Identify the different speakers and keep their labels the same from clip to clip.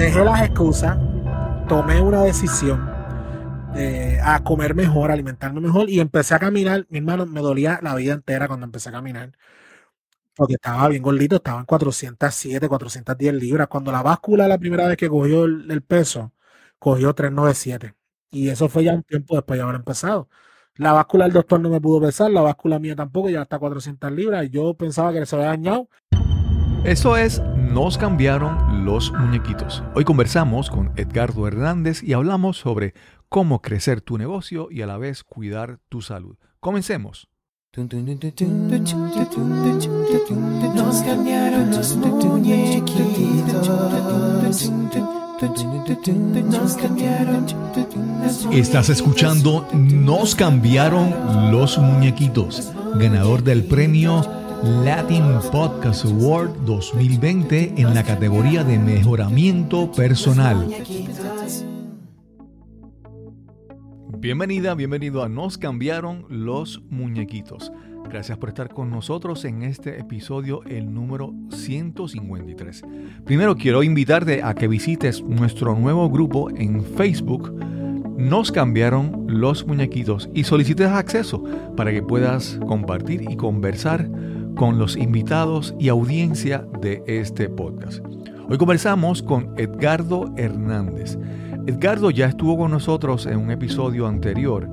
Speaker 1: dejé las excusas, tomé una decisión a comer mejor, alimentarme mejor y empecé a caminar. Mi hermano me dolía la vida entera cuando empecé a caminar. Porque estaba bien gordito, estaba en 407, 410 libras. Cuando la báscula la primera vez que cogió el, peso, cogió 397. Y eso fue ya un tiempo después de haber empezado. La báscula del doctor no me pudo pesar, la báscula mía tampoco, ya está 400 libras. Y yo pensaba que se había dañado.
Speaker 2: Eso es Nos cambiaron los muñequitos. Hoy conversamos con Edgardo Hernández y hablamos sobre cómo crecer tu negocio y a la vez cuidar tu salud. Comencemos. Nos cambiaron los Estás escuchando Nos cambiaron los muñequitos, ganador del premio Latin Podcast Award 2020 en la categoría de mejoramiento personal. Bienvenida, bienvenido a Nos cambiaron los muñequitos. Gracias por estar con nosotros en este episodio, el número 153. Primero quiero invitarte a que visites nuestro nuevo grupo en Facebook. Nos cambiaron los muñequitos y solicites acceso para que puedas compartir y conversar con los invitados y audiencia de este podcast. Hoy conversamos con Edgardo Hernández. Edgardo ya estuvo con nosotros en un episodio anterior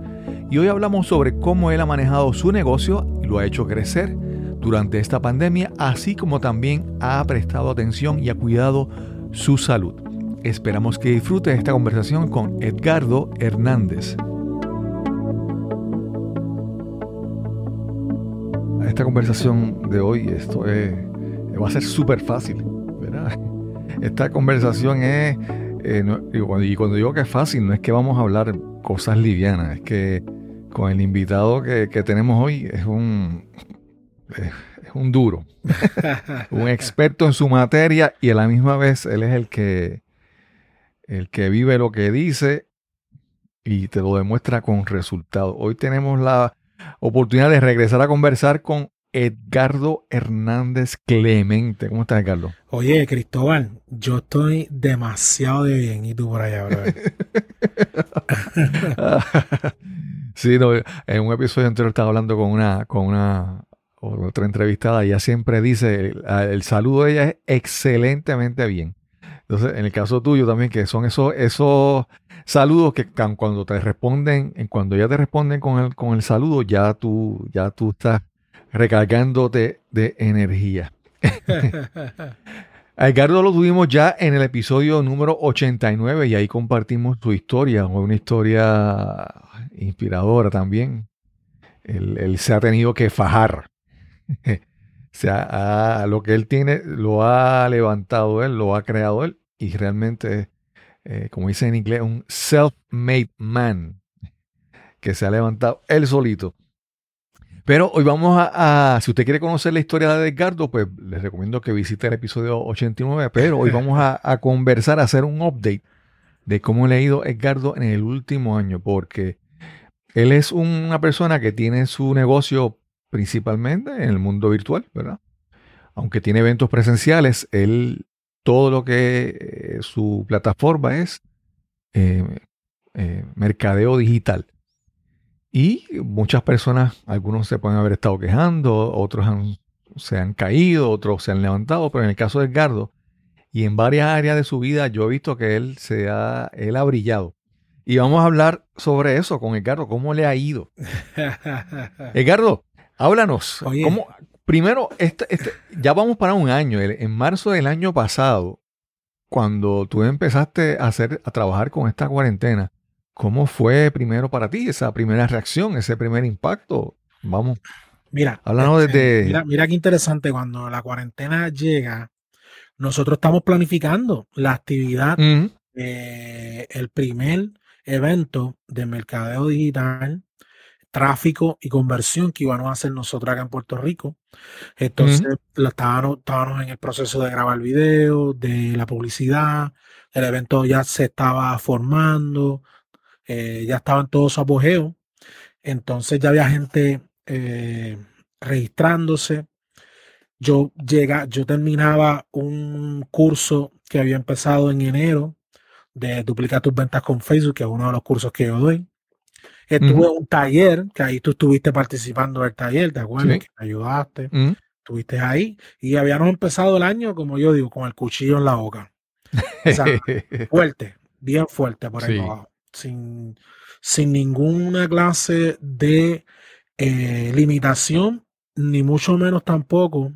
Speaker 2: y hoy hablamos sobre cómo él ha manejado su negocio y lo ha hecho crecer durante esta pandemia, así como también ha prestado atención y ha cuidado su salud. Esperamos que disfrutes esta conversación con Edgardo Hernández. Esta conversación de hoy esto va a ser súper fácil. Esta conversación es eh, y, cuando, digo que es fácil, no es que vamos a hablar cosas livianas, es que con el invitado que, tenemos hoy es un, es, un duro, un experto en su materia y a la misma vez él es el que, el que vive lo que dice y te lo demuestra con resultados. Hoy tenemos la oportunidad de regresar a conversar con Edgardo Hernández Clemente. ¿Cómo estás, Edgardo?
Speaker 1: Oye, Cristóbal, yo estoy demasiado de bien. ¿Y tú por allá, bro?
Speaker 2: sí, en un episodio anterior estaba hablando con una, con una otra entrevistada y ella siempre dice, el, saludo de ella es excelentemente bien. Entonces, en el caso tuyo también, que son esos, esos saludos que cuando te responden, cuando ya te responden con el, con el saludo, ya tú, ya tú estás recargándote de energía. A Edgardo lo tuvimos ya en el episodio número 89 y ahí compartimos su historia, una historia inspiradora también. Él, se ha tenido que fajar. o sea, lo que él tiene lo ha levantado él, lo ha creado él y realmente, eh, como dice en inglés, un self-made man que se ha levantado él solito pero hoy vamos a, si usted quiere conocer la historia de Edgardo, pues les recomiendo que visite el episodio 89, pero hoy vamos a, conversar, a hacer un update de cómo le ha ido Edgardo en el último año, porque él es una persona que tiene su negocio principalmente en el mundo virtual, ¿verdad? Aunque tiene eventos presenciales, él, todo lo que eh, su plataforma es eh, eh, mercadeo digital. Y muchas personas, algunos se pueden haber estado quejando, otros se han caído, otros se han levantado, pero en el caso de Edgardo, y en varias áreas de su vida, yo he visto que él se ha, él ha brillado. Y vamos a hablar sobre eso con Edgardo, cómo le ha ido. Edgardo, háblanos. Primero, este, este, ya vamos para un año. En marzo del año pasado, cuando tú empezaste a, hacer, a trabajar con esta cuarentena, ¿Cómo fue primero para ti esa primera reacción, ese primer impacto? Vamos.
Speaker 1: Mira, hablando desde. Mira, mira qué interesante, cuando la cuarentena llega, nosotros estamos planificando la actividad, el primer evento de mercadeo digital, tráfico y conversión que íbamos a hacer nosotros acá en Puerto Rico. Entonces, estábamos, estábamos en el proceso de grabar video, de la publicidad, el evento ya se estaba formando, eh, ya estaban todos su apogeo, entonces ya había gente eh, registrándose. Yo llega, yo terminaba un curso que había empezado en enero de duplicar tus ventas con Facebook, que es uno de los cursos que yo doy. Estuve en un taller, que ahí tú estuviste participando del taller, ¿te acuerdas? Que me ayudaste. Estuviste ahí. Y habíamos empezado el año, como yo digo, con el cuchillo en la boca. O sea, fuerte, bien fuerte por ahí abajo. Sin, sin ninguna clase de eh, limitación, ni mucho menos tampoco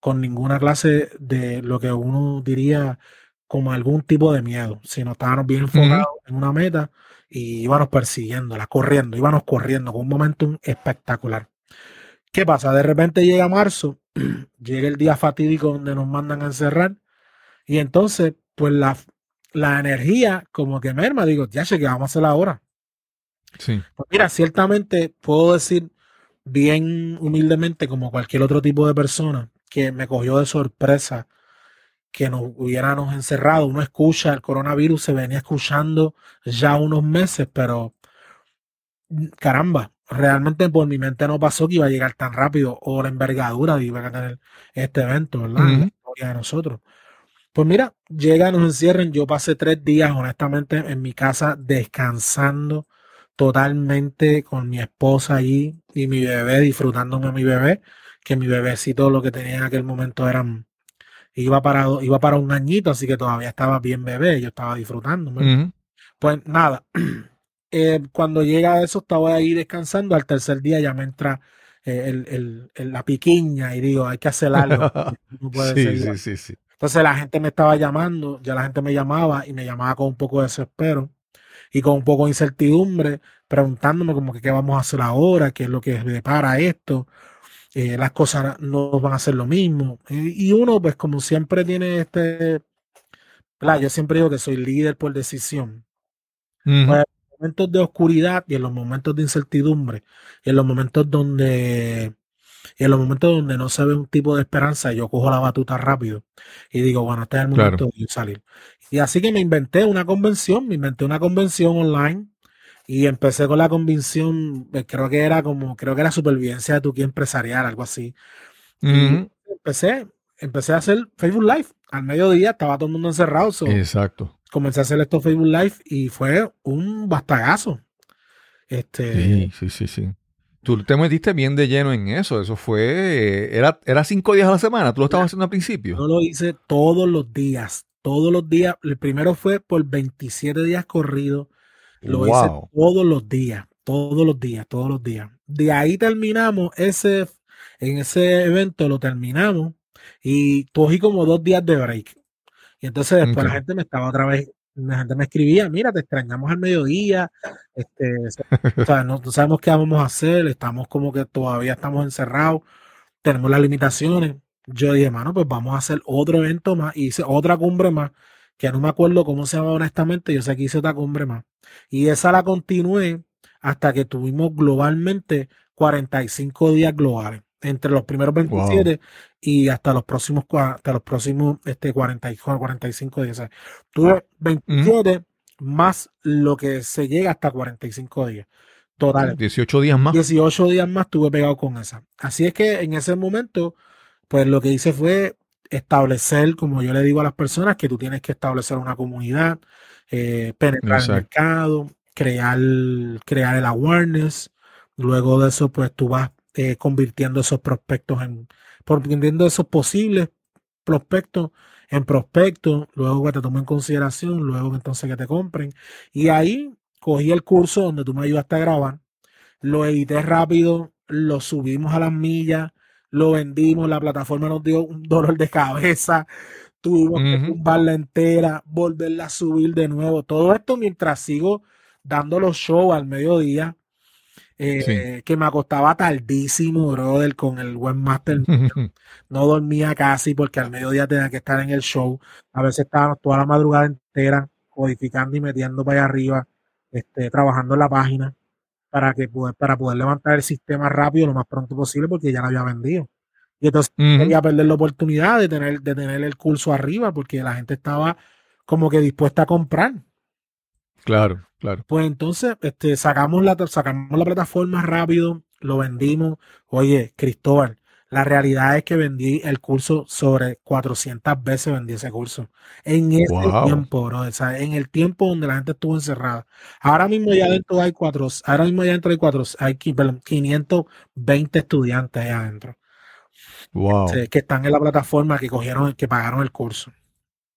Speaker 1: con ninguna clase de lo que uno diría como algún tipo de miedo, sino estábamos bien enfocados en una meta y íbamos persiguiéndola, corriendo, íbamos corriendo con un momentum espectacular. ¿Qué pasa? De repente llega marzo, llega el día fatídico donde nos mandan a encerrar y entonces, pues la, la energía como que merma, digo, ya sé que vamos a hacer ahora. Sí. Pues mira, ciertamente puedo decir bien humildemente como cualquier otro tipo de persona que me cogió de sorpresa que nos hubiéramos encerrado. Uno escucha, el coronavirus se venía escuchando ya unos meses, pero mm, caramba, realmente por mi mente no pasó que iba a llegar tan rápido o la envergadura de iba a tener este evento, ¿verdad? La historia de nosotros. Pues mira, llega, nos encierren. Yo pasé tres días, honestamente, en mi casa descansando totalmente con mi esposa allí y mi bebé, disfrutándome a mi bebé, que mi bebecito lo que tenía en aquel momento eran iba para, iba para un añito, así que todavía estaba bien bebé, yo estaba disfrutando. Pues nada, eh, cuando llega eso, estaba ahí descansando, al tercer día ya me entra eh, la piquiña y digo, hay que hacer algo. Entonces la gente me estaba llamando, ya la gente me llamaba y me llamaba con un poco de desespero y con un poco de incertidumbre, preguntándome como que qué vamos a hacer ahora, qué es lo que depara esto. Eh, las cosas no van a ser lo mismo. Y, uno, pues como siempre tiene este, yo siempre digo que soy líder por decisión. Pues, en los momentos de oscuridad y en los momentos de incertidumbre, y en los momentos donde, y en los momentos donde no se ve un tipo de esperanza, yo cojo la batuta rápido y digo, bueno, este es el momento de salir. Y así que me inventé una convención, me inventé una convención online y empecé con la convicción, eh, creo que era como, creo que era supervivencia de tu que empresarial, algo así. empecé, empecé a hacer Facebook Live. Al mediodía estaba todo el mundo encerrado.
Speaker 2: Exacto.
Speaker 1: Comencé a hacer esto Facebook Live y fue un bastagazo. Este,
Speaker 2: sí, sí, sí, sí. Tú te metiste bien de lleno en eso. Eso fue. Era, era cinco días a la semana. Tú lo estabas haciendo al principio.
Speaker 1: Yo lo hice todos los días. Todos los días. El primero fue por 27 días corridos. Lo hice todos los días, todos los días, todos los días. De ahí terminamos ese, en ese evento lo terminamos y cogí como dos días de break. Y entonces después la gente me estaba otra vez, la gente me escribía, mira, te extrañamos al mediodía, este, o sea, no, sabemos qué vamos a hacer, estamos como que todavía estamos encerrados, tenemos las limitaciones. Yo dije, mano, pues vamos a hacer otro evento más, y hice otra cumbre más, que no me acuerdo cómo se llama honestamente, yo sé que hice otra cumbre más. Y esa la continué hasta que tuvimos globalmente 45 días globales. Entre los primeros 27 y hasta los próximos, hasta los próximos este, 40, 45 días. tuve 27 más lo que se llega hasta 45 días. Total.
Speaker 2: 18 días más.
Speaker 1: 18 días más tuve pegado con esa. Así es que en ese momento, pues lo que hice fue establecer, como yo le digo a las personas, que tú tienes que establecer una comunidad, eh, penetrar el mercado, crear, crear el awareness. Luego de eso, pues tú vas eh, convirtiendo esos prospectos en, convirtiendo esos posibles prospectos en prospectos, luego que te tomen en consideración, luego entonces que te compren. Y ahí cogí el curso donde tú me ayudaste a grabar, lo edité rápido, lo subimos a las millas, lo vendimos, la plataforma nos dio un dolor de cabeza, tuvimos que tumbarla entera, volverla a subir de nuevo. Todo esto mientras sigo dando los shows al mediodía, eh, que me acostaba tardísimo, brother, con el webmaster. no dormía casi porque al mediodía tenía que estar en el show. A veces estábamos toda la madrugada entera codificando y metiendo para allá arriba, este, trabajando en la página para que para poder levantar el sistema rápido lo más pronto posible porque ya lo había vendido. Y entonces quería perder la oportunidad de tener, de tener el curso arriba porque la gente estaba como que dispuesta a comprar.
Speaker 2: Claro, claro.
Speaker 1: Pues entonces este, sacamos, la, sacamos la plataforma rápido, lo vendimos. Oye, Cristóbal, La realidad es que vendí el curso sobre 400 veces vendí ese curso. En ese tiempo, bro. en el tiempo donde la gente estuvo encerrada. Ahora mismo ya dentro hay cuatro, ahora mismo ya dentro hay cuatro, hay 520 estudiantes ahí adentro.
Speaker 2: Wow.
Speaker 1: que están en la plataforma que cogieron, que pagaron el curso.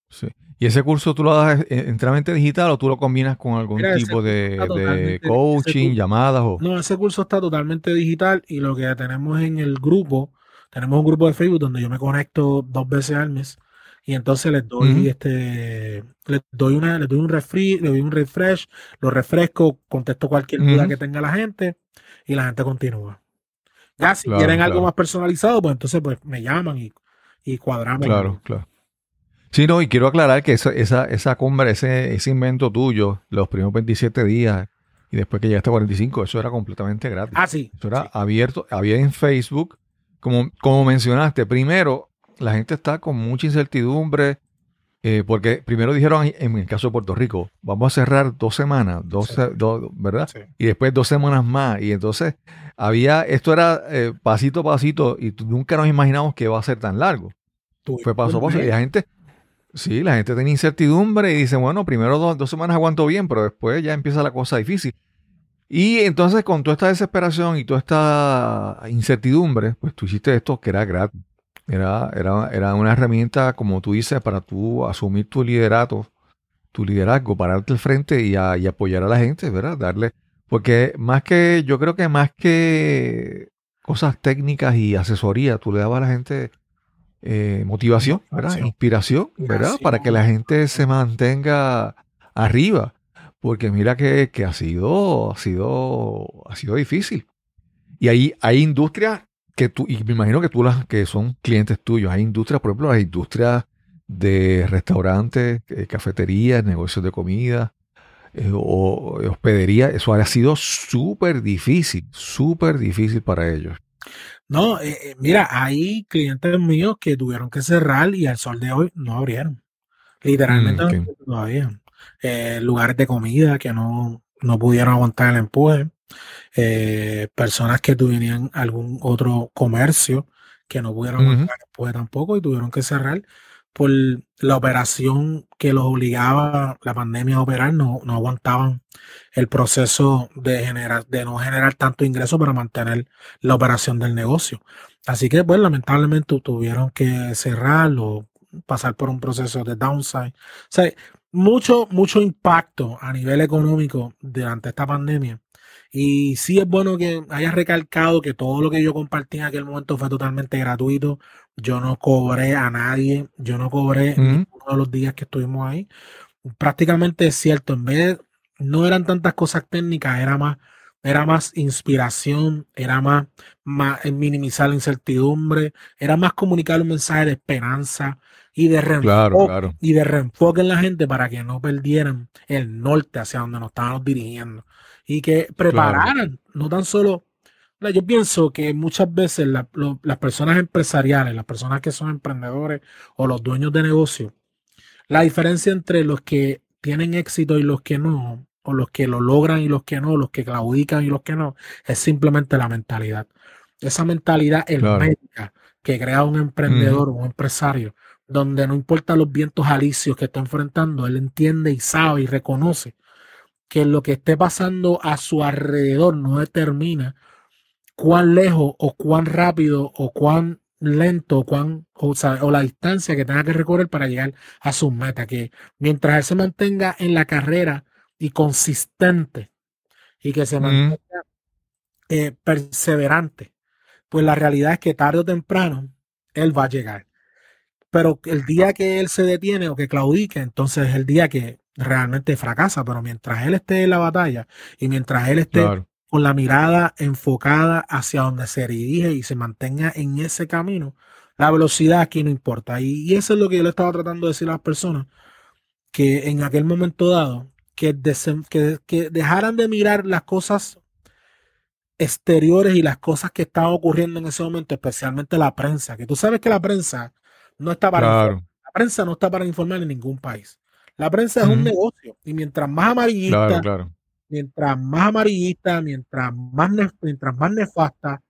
Speaker 2: Sí. ¿Y ese curso tú lo das enteramente digital o tú lo combinas con algún tipo de, coaching, llamadas? O...
Speaker 1: No, ese curso está totalmente digital y lo que tenemos en el grupo, tenemos un grupo de Facebook donde yo me conecto dos veces al mes y entonces les doy este, les doy una, les doy un refresh, doy un refresh, lo refresco, contesto cualquier duda que tenga la gente y la gente continúa. Ya si quieren algo más personalizado, pues entonces pues me llaman y, y cuadramos.
Speaker 2: Claro, claro. Sí, no, y quiero aclarar que esa, esa, esa cumbre, ese, ese invento tuyo, los primeros 27 días y después que llegaste a 45, eso era completamente gratis.
Speaker 1: Ah, sí.
Speaker 2: Eso era abierto, había en Facebook. Como, como mencionaste, primero, la gente está con mucha incertidumbre, eh, porque primero dijeron, en el caso de Puerto Rico, vamos a cerrar dos semanas, dos, ¿verdad? Y después dos semanas más. Y entonces había, esto era eh, pasito a pasito y nunca nos imaginamos que iba a ser tan largo. Fue paso a paso. Y la gente, Sí, la gente tiene incertidumbre y dice, bueno, primero dos, semanas aguanto bien, pero después ya empieza la cosa difícil. Y entonces con toda esta desesperación y toda esta incertidumbre, pues tú hiciste esto que era gratis. Era, era, era una herramienta, como tú dices, para tú asumir tu liderato, tu liderazgo, pararte al frente y, y apoyar a la gente, ¿verdad? Darle, porque más que, yo creo que más que cosas técnicas y asesoría, tú le dabas a la gente eh, motivación, ¿verdad? Inspiración, ¿verdad? Para que la gente se mantenga arriba. Porque mira que, ha sido, ha sido, ha sido difícil. Y ahí hay industrias que tú, y me imagino que tú las que son clientes tuyos, hay industrias, por ejemplo, hay industrias de restaurantes, eh, cafeterías, negocios de comida eh, o hospedería. Eso ha sido súper difícil, súper difícil para ellos.
Speaker 1: No, eh, eh, mira, hay clientes míos que tuvieron que cerrar y al sol de hoy no abrieron. Literalmente mm, no todavía. Eh, lugares de comida que no, no pudieron aguantar el empuje. personas que tuvieran algún otro comercio que no pudieron aguantar el empuje tampoco y tuvieron que cerrar por la operación que los obligaba la pandemia a operar, no, no aguantaban el proceso de, generar, de no generar tanto ingreso para mantener la operación del negocio. Así que, pues, lamentablemente tuvieron que cerrarlo, pasar por un proceso de downside. O sea, mucho, mucho impacto a nivel económico durante esta pandemia. Y sí es bueno que hayas recalcado que todo lo que yo compartí en aquel momento fue totalmente gratuito. Yo no cobré a nadie, yo no cobré ninguno de los días que estuvimos ahí. Prácticamente es cierto, en vez no eran tantas cosas técnicas, era más, era más inspiración, era más, más minimizar la incertidumbre, era más comunicar un mensaje de esperanza y de reenfoque, y de reenfoque en la gente para que no perdieran el norte hacia donde nos estábamos dirigiendo. Y que prepararan, no tan solo yo pienso que muchas veces las personas empresariales, las personas que son emprendedores o los dueños de negocio, la diferencia entre los que tienen éxito y los que no, o los que lo logran y los que no, los que claudican y los que no, es simplemente la mentalidad. Esa mentalidad hermética que crea un emprendedor o un empresario, donde no importa los vientos alicios que está enfrentando, él entiende y sabe y reconoce que lo que esté pasando a su alrededor no determina cuán lejos o cuán rápido o cuán lento o, cuán, o, la distancia que tenga que recorrer para llegar a su meta, que mientras él se mantenga en la carrera y consistente y que se mantenga eh, perseverante, pues la realidad es que tarde o temprano él va a llegar. Pero el día que él se detiene o que claudique, entonces es el día que realmente fracasa. Pero mientras él esté en la batalla y mientras él esté con la mirada enfocada hacia donde se dirige y se mantenga en ese camino, la velocidad aquí no importa. Y, eso es lo que yo le estaba tratando de decir a las personas, que en aquel momento dado, que, que, dejaran de mirar las cosas exteriores y las cosas que estaban ocurriendo en ese momento, especialmente la prensa, que tú sabes que la prensa no está para la prensa no está para informar en ningún país. La prensa es un negocio y mientras más amarillista, mientras más amarillista, mientras más, mientras más nefasta,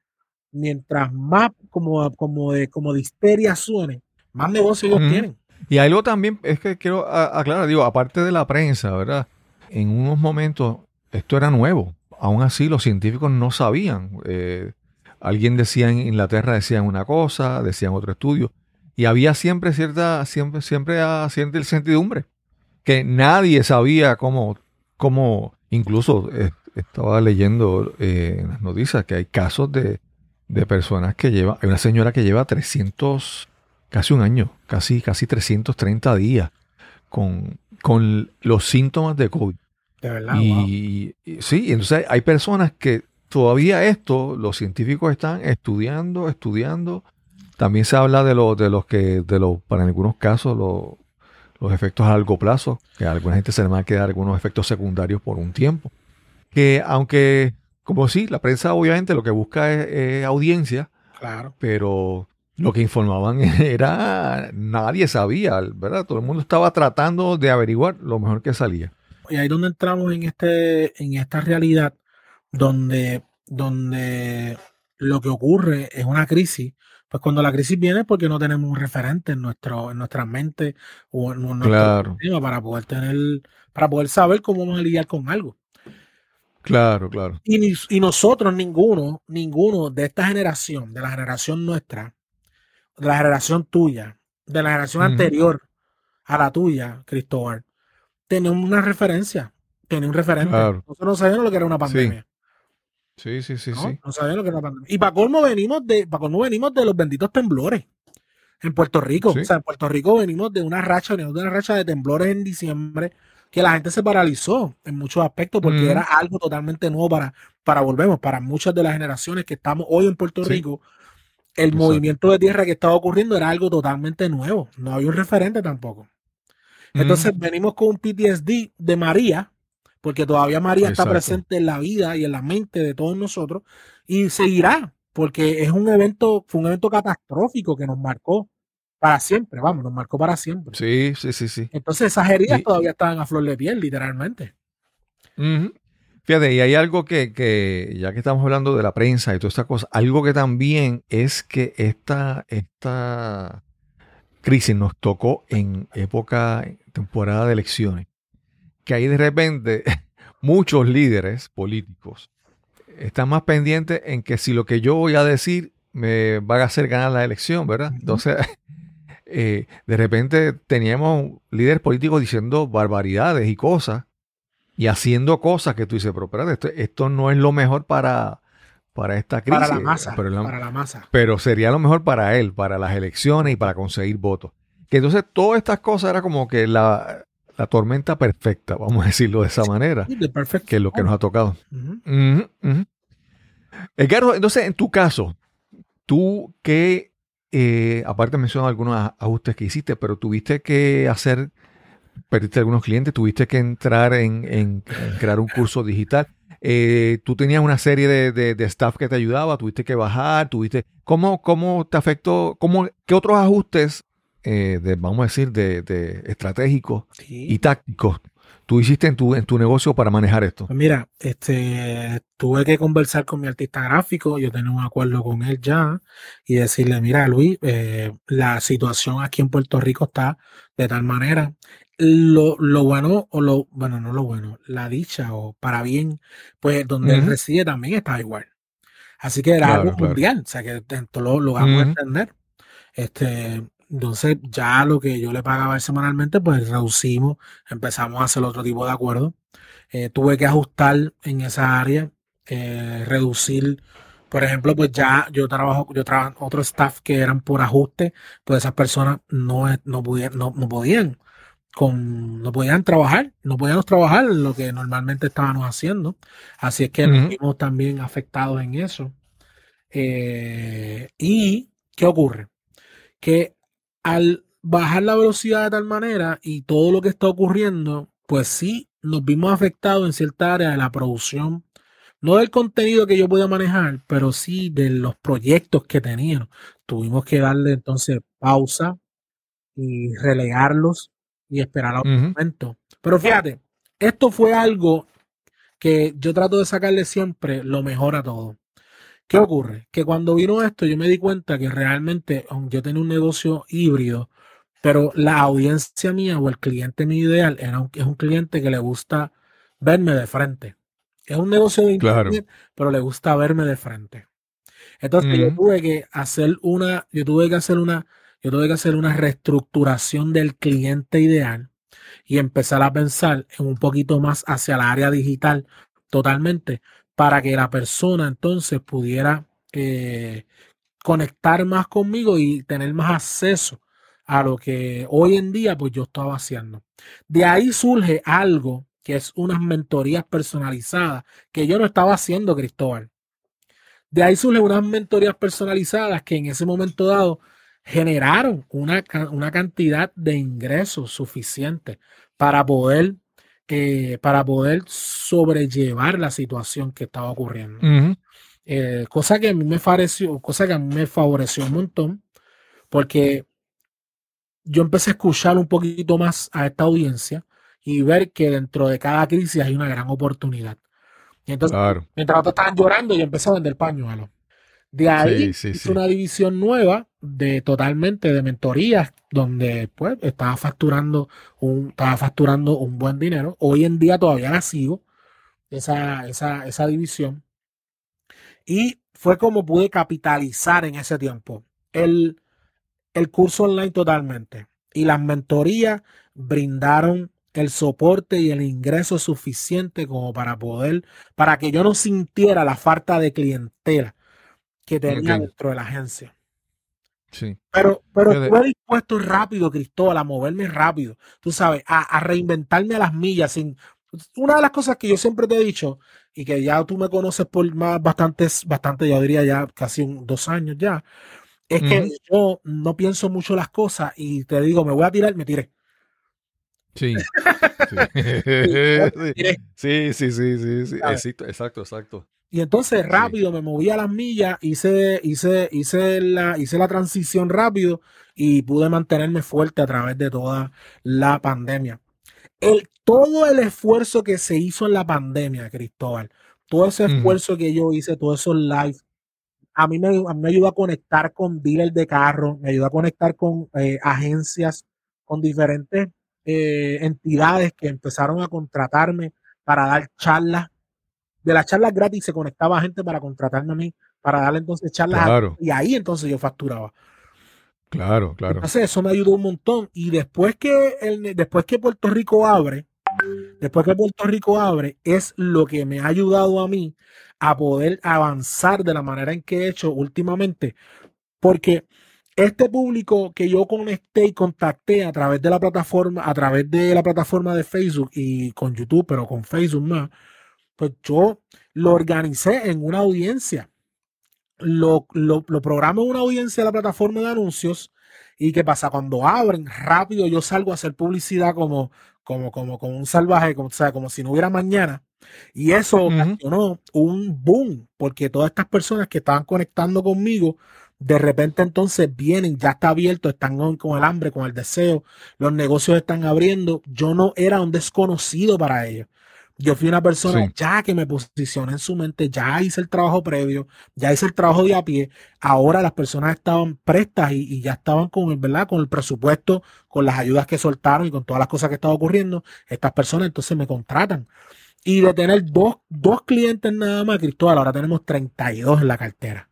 Speaker 1: mientras más como, como, de, como de histeria suene, más negocio ellos tienen.
Speaker 2: Y algo también es que quiero aclarar, digo, aparte de la prensa, ¿verdad? En unos momentos esto era nuevo. Aún así los científicos no sabían. Eh, alguien decía en Inglaterra, decían una cosa, decían otro estudio. Y había siempre cierta, siempre, siempre cierta incertidumbre. Que nadie sabía cómo, cómo incluso eh, estaba leyendo eh, en las noticias que hay casos de, de personas que llevan, hay una señora que lleva 300, casi un año, casi, casi 330 días con, con los síntomas de COVID.
Speaker 1: De verdad.
Speaker 2: Y, sí, entonces hay personas que todavía esto, los científicos están estudiando, estudiando. También se habla de, lo, de los que, de los, para algunos casos, los efectos a largo plazo, que a alguna gente se le van a quedar algunos efectos secundarios por un tiempo. Que aunque como sí, la prensa obviamente lo que busca es, audiencia.
Speaker 1: Claro.
Speaker 2: Pero lo que informaban era, nadie sabía, ¿verdad? Todo el mundo estaba tratando de averiguar lo mejor que salía.
Speaker 1: Y ahí es donde entramos en, este, en esta realidad donde, donde lo que ocurre es una crisis. Pues cuando la crisis viene es porque no tenemos un referente en, nuestro, en nuestra mente o en nuestro
Speaker 2: claro.
Speaker 1: para poder tener, para poder saber cómo vamos a lidiar con algo.
Speaker 2: Claro, claro.
Speaker 1: Y, y, nosotros, ninguno, ninguno de esta generación, de la generación nuestra, de la generación tuya, de la generación anterior a la tuya, Cristóbal, tenemos una referencia, tenemos un referente. Nosotros no sabíamos lo que era una pandemia.
Speaker 2: Sí, sí, sí,
Speaker 1: ¿no?
Speaker 2: sí.
Speaker 1: No sabíamos lo que era una pandemia. Y para colmo venimos de, para colmo venimos de los benditos temblores en Puerto Rico. O sea, en Puerto Rico venimos de una racha, venimos de una racha de temblores en diciembre que la gente se paralizó en muchos aspectos porque era algo totalmente nuevo para, para, volvemos, para muchas de las generaciones que estamos hoy en Puerto Rico. El movimiento de tierra que estaba ocurriendo era algo totalmente nuevo. No había un referente tampoco. Entonces venimos con un PTSD de María, porque todavía María está presente en la vida y en la mente de todos nosotros y seguirá, porque es un evento, fue un evento catastrófico que nos marcó para siempre, vamos, nos marcó para siempre.
Speaker 2: Sí, sí, sí, sí.
Speaker 1: Entonces esas heridas todavía estaban a flor de piel, literalmente.
Speaker 2: Fíjate, y hay algo que, que, ya que estamos hablando de la prensa y toda esta cosa, algo que también es que esta, esta crisis nos tocó en época, temporada de elecciones, que ahí de repente muchos líderes políticos están más pendientes en que si lo que yo voy a decir me va a hacer ganar la elección, ¿verdad? Entonces, eh, de repente teníamos líderes políticos diciendo barbaridades y cosas y haciendo cosas que tú dices, pero espérate, esto, no es lo mejor para, para esta crisis.
Speaker 1: Para la masa. Pero, para la masa.
Speaker 2: Pero sería lo mejor para él, para las elecciones y para conseguir votos. Que entonces todas estas cosas era como que la, tormenta perfecta, vamos a decirlo de esa manera. que es lo que nos ha tocado. entonces en tu caso, tú qué eh, aparte menciono algunos ajustes que hiciste, pero tuviste que hacer, perdiste algunos clientes, tuviste que entrar en, crear un curso digital. Eh, tú tenías una serie de, staff que te ayudaba, tuviste que bajar, tuviste... ¿Cómo, cómo te afectó? Cómo, ¿Qué otros ajustes, eh, de, vamos a decir, de, estratégicos y tácticos tú hiciste en tu, en tu negocio para manejar esto?
Speaker 1: Pues mira, este, tuve que conversar con mi artista gráfico, yo tenía un acuerdo con él ya, y decirle, mira Luis, eh, la situación aquí en Puerto Rico está de tal manera. Lo, lo, bueno, o lo, bueno, no lo bueno, la dicha o para bien, pues donde él reside también está igual. Así que era algo mundial, o sea que esto lo, lo vamos a entender. Este, entonces, ya lo que yo le pagaba semanalmente, pues reducimos, empezamos a hacer otro tipo de acuerdo. Eh, tuve que ajustar en esa área, eh, reducir, por ejemplo, pues ya yo trabajo, yo trabajo otro staff que eran por ajuste, pues esas personas no, no, pudieron, no, podían con, no podían trabajar, no podíamos trabajar lo que normalmente estábamos haciendo. Así es que nos vimos también afectados en eso. Eh, y, ¿qué ocurre? Que al bajar la velocidad de tal manera y todo lo que está ocurriendo, pues sí nos vimos afectados en cierta área de la producción, no del contenido que yo podía manejar, pero sí de los proyectos que tenían. Tuvimos que darle entonces pausa y relegarlos y esperar a un momento. Pero fíjate, esto fue algo que yo trato de sacarle siempre lo mejor a todo ¿Qué ocurre? Que cuando vino esto, yo me di cuenta que realmente, aunque yo tenía un negocio híbrido, pero la audiencia mía o el cliente mi ideal era un, es un cliente que le gusta verme de frente. Es un negocio de internet, pero le gusta verme de frente. Entonces yo tuve que hacer una, yo tuve que hacer una, yo tuve que hacer una reestructuración del cliente ideal y empezar a pensar en un poquito más hacia el área digital totalmente para que la persona entonces pudiera eh, conectar más conmigo y tener más acceso a lo que hoy en día pues yo estaba haciendo. De ahí surge algo que es unas mentorías personalizadas que yo no estaba haciendo, Cristóbal. De ahí surgen unas mentorías personalizadas que en ese momento dado generaron una, una cantidad de ingresos suficiente para poder eh, para poder sobrellevar la situación que estaba ocurriendo. Eh, cosa que a mí me favoreció, cosa que a mí me favoreció un montón, porque yo empecé a escuchar un poquito más a esta audiencia y ver que dentro de cada crisis hay una gran oportunidad. Y entonces, mientras otros estaban llorando, yo empecé a vender pañuelos. De ahí hice una división nueva de totalmente de mentorías donde pues estaba facturando un, estaba facturando un buen dinero. Hoy en día todavía la sigo, esa, esa, esa división. Y fue como pude capitalizar en ese tiempo el, el curso online totalmente. Y las mentorías brindaron el soporte y el ingreso suficiente como para poder, para que yo no sintiera la falta de clientela que tenía dentro de la agencia. Sí. Pero, pero estuve dispuesto rápido, Cristóbal, a moverme rápido, tú sabes, a, reinventarme a las millas. Sin, una de las cosas que yo siempre te he dicho, y que ya tú me conoces por más bastantes, bastante, yo diría ya casi dos años ya, es que yo no pienso mucho las cosas y te digo, me voy a tirar, me tiré.
Speaker 2: Sí. sí, sí, sí, sí, exacto, exacto.
Speaker 1: Y entonces rápido me moví a las millas, hice, hice, hice, la, hice la transición rápido y pude mantenerme fuerte a través de toda la pandemia. El, todo el esfuerzo que se hizo en la pandemia, Cristóbal, todo ese esfuerzo que yo hice, todos esos lives, a mí me, me ayudó a conectar con dealers de carro, me ayudó a conectar con eh, agencias, con diferentes eh, entidades que empezaron a contratarme para dar charlas de las charlas gratis se conectaba gente para contratarme a mí, para darle entonces charlas. y ahí entonces yo facturaba.
Speaker 2: Claro, claro.
Speaker 1: Entonces eso me ayudó un montón. Y después que, el, después que Puerto Rico abre, después que Puerto Rico abre, es lo que me ha ayudado a mí a poder avanzar de la manera en que he hecho últimamente. Porque este público que yo conecté y contacté a través de la plataforma, a través de la plataforma de Facebook y con YouTube, pero con Facebook más, pues yo lo organicé en una audiencia. Lo, lo, lo programo en una audiencia de la plataforma de anuncios. ¿Y qué pasa? Cuando abren, rápido yo salgo a hacer publicidad como, como, como, como un salvaje, como, sea, como si no hubiera mañana. Y eso ocasionó un boom, porque todas estas personas que estaban conectando conmigo, de repente entonces vienen, ya está abierto, están con el hambre, con el deseo, los negocios están abriendo. Yo no era un desconocido para ellos. Yo fui una persona ya que me posicioné en su mente, ya hice el trabajo previo, ya hice el trabajo de a pie. Ahora las personas estaban prestas y, ya estaban con el, ¿verdad? Con el presupuesto, con las ayudas que soltaron y con todas las cosas que estaban ocurriendo. Estas personas entonces me contratan. Y de tener dos, dos clientes nada más, Cristóbal, ahora tenemos 32 en la cartera.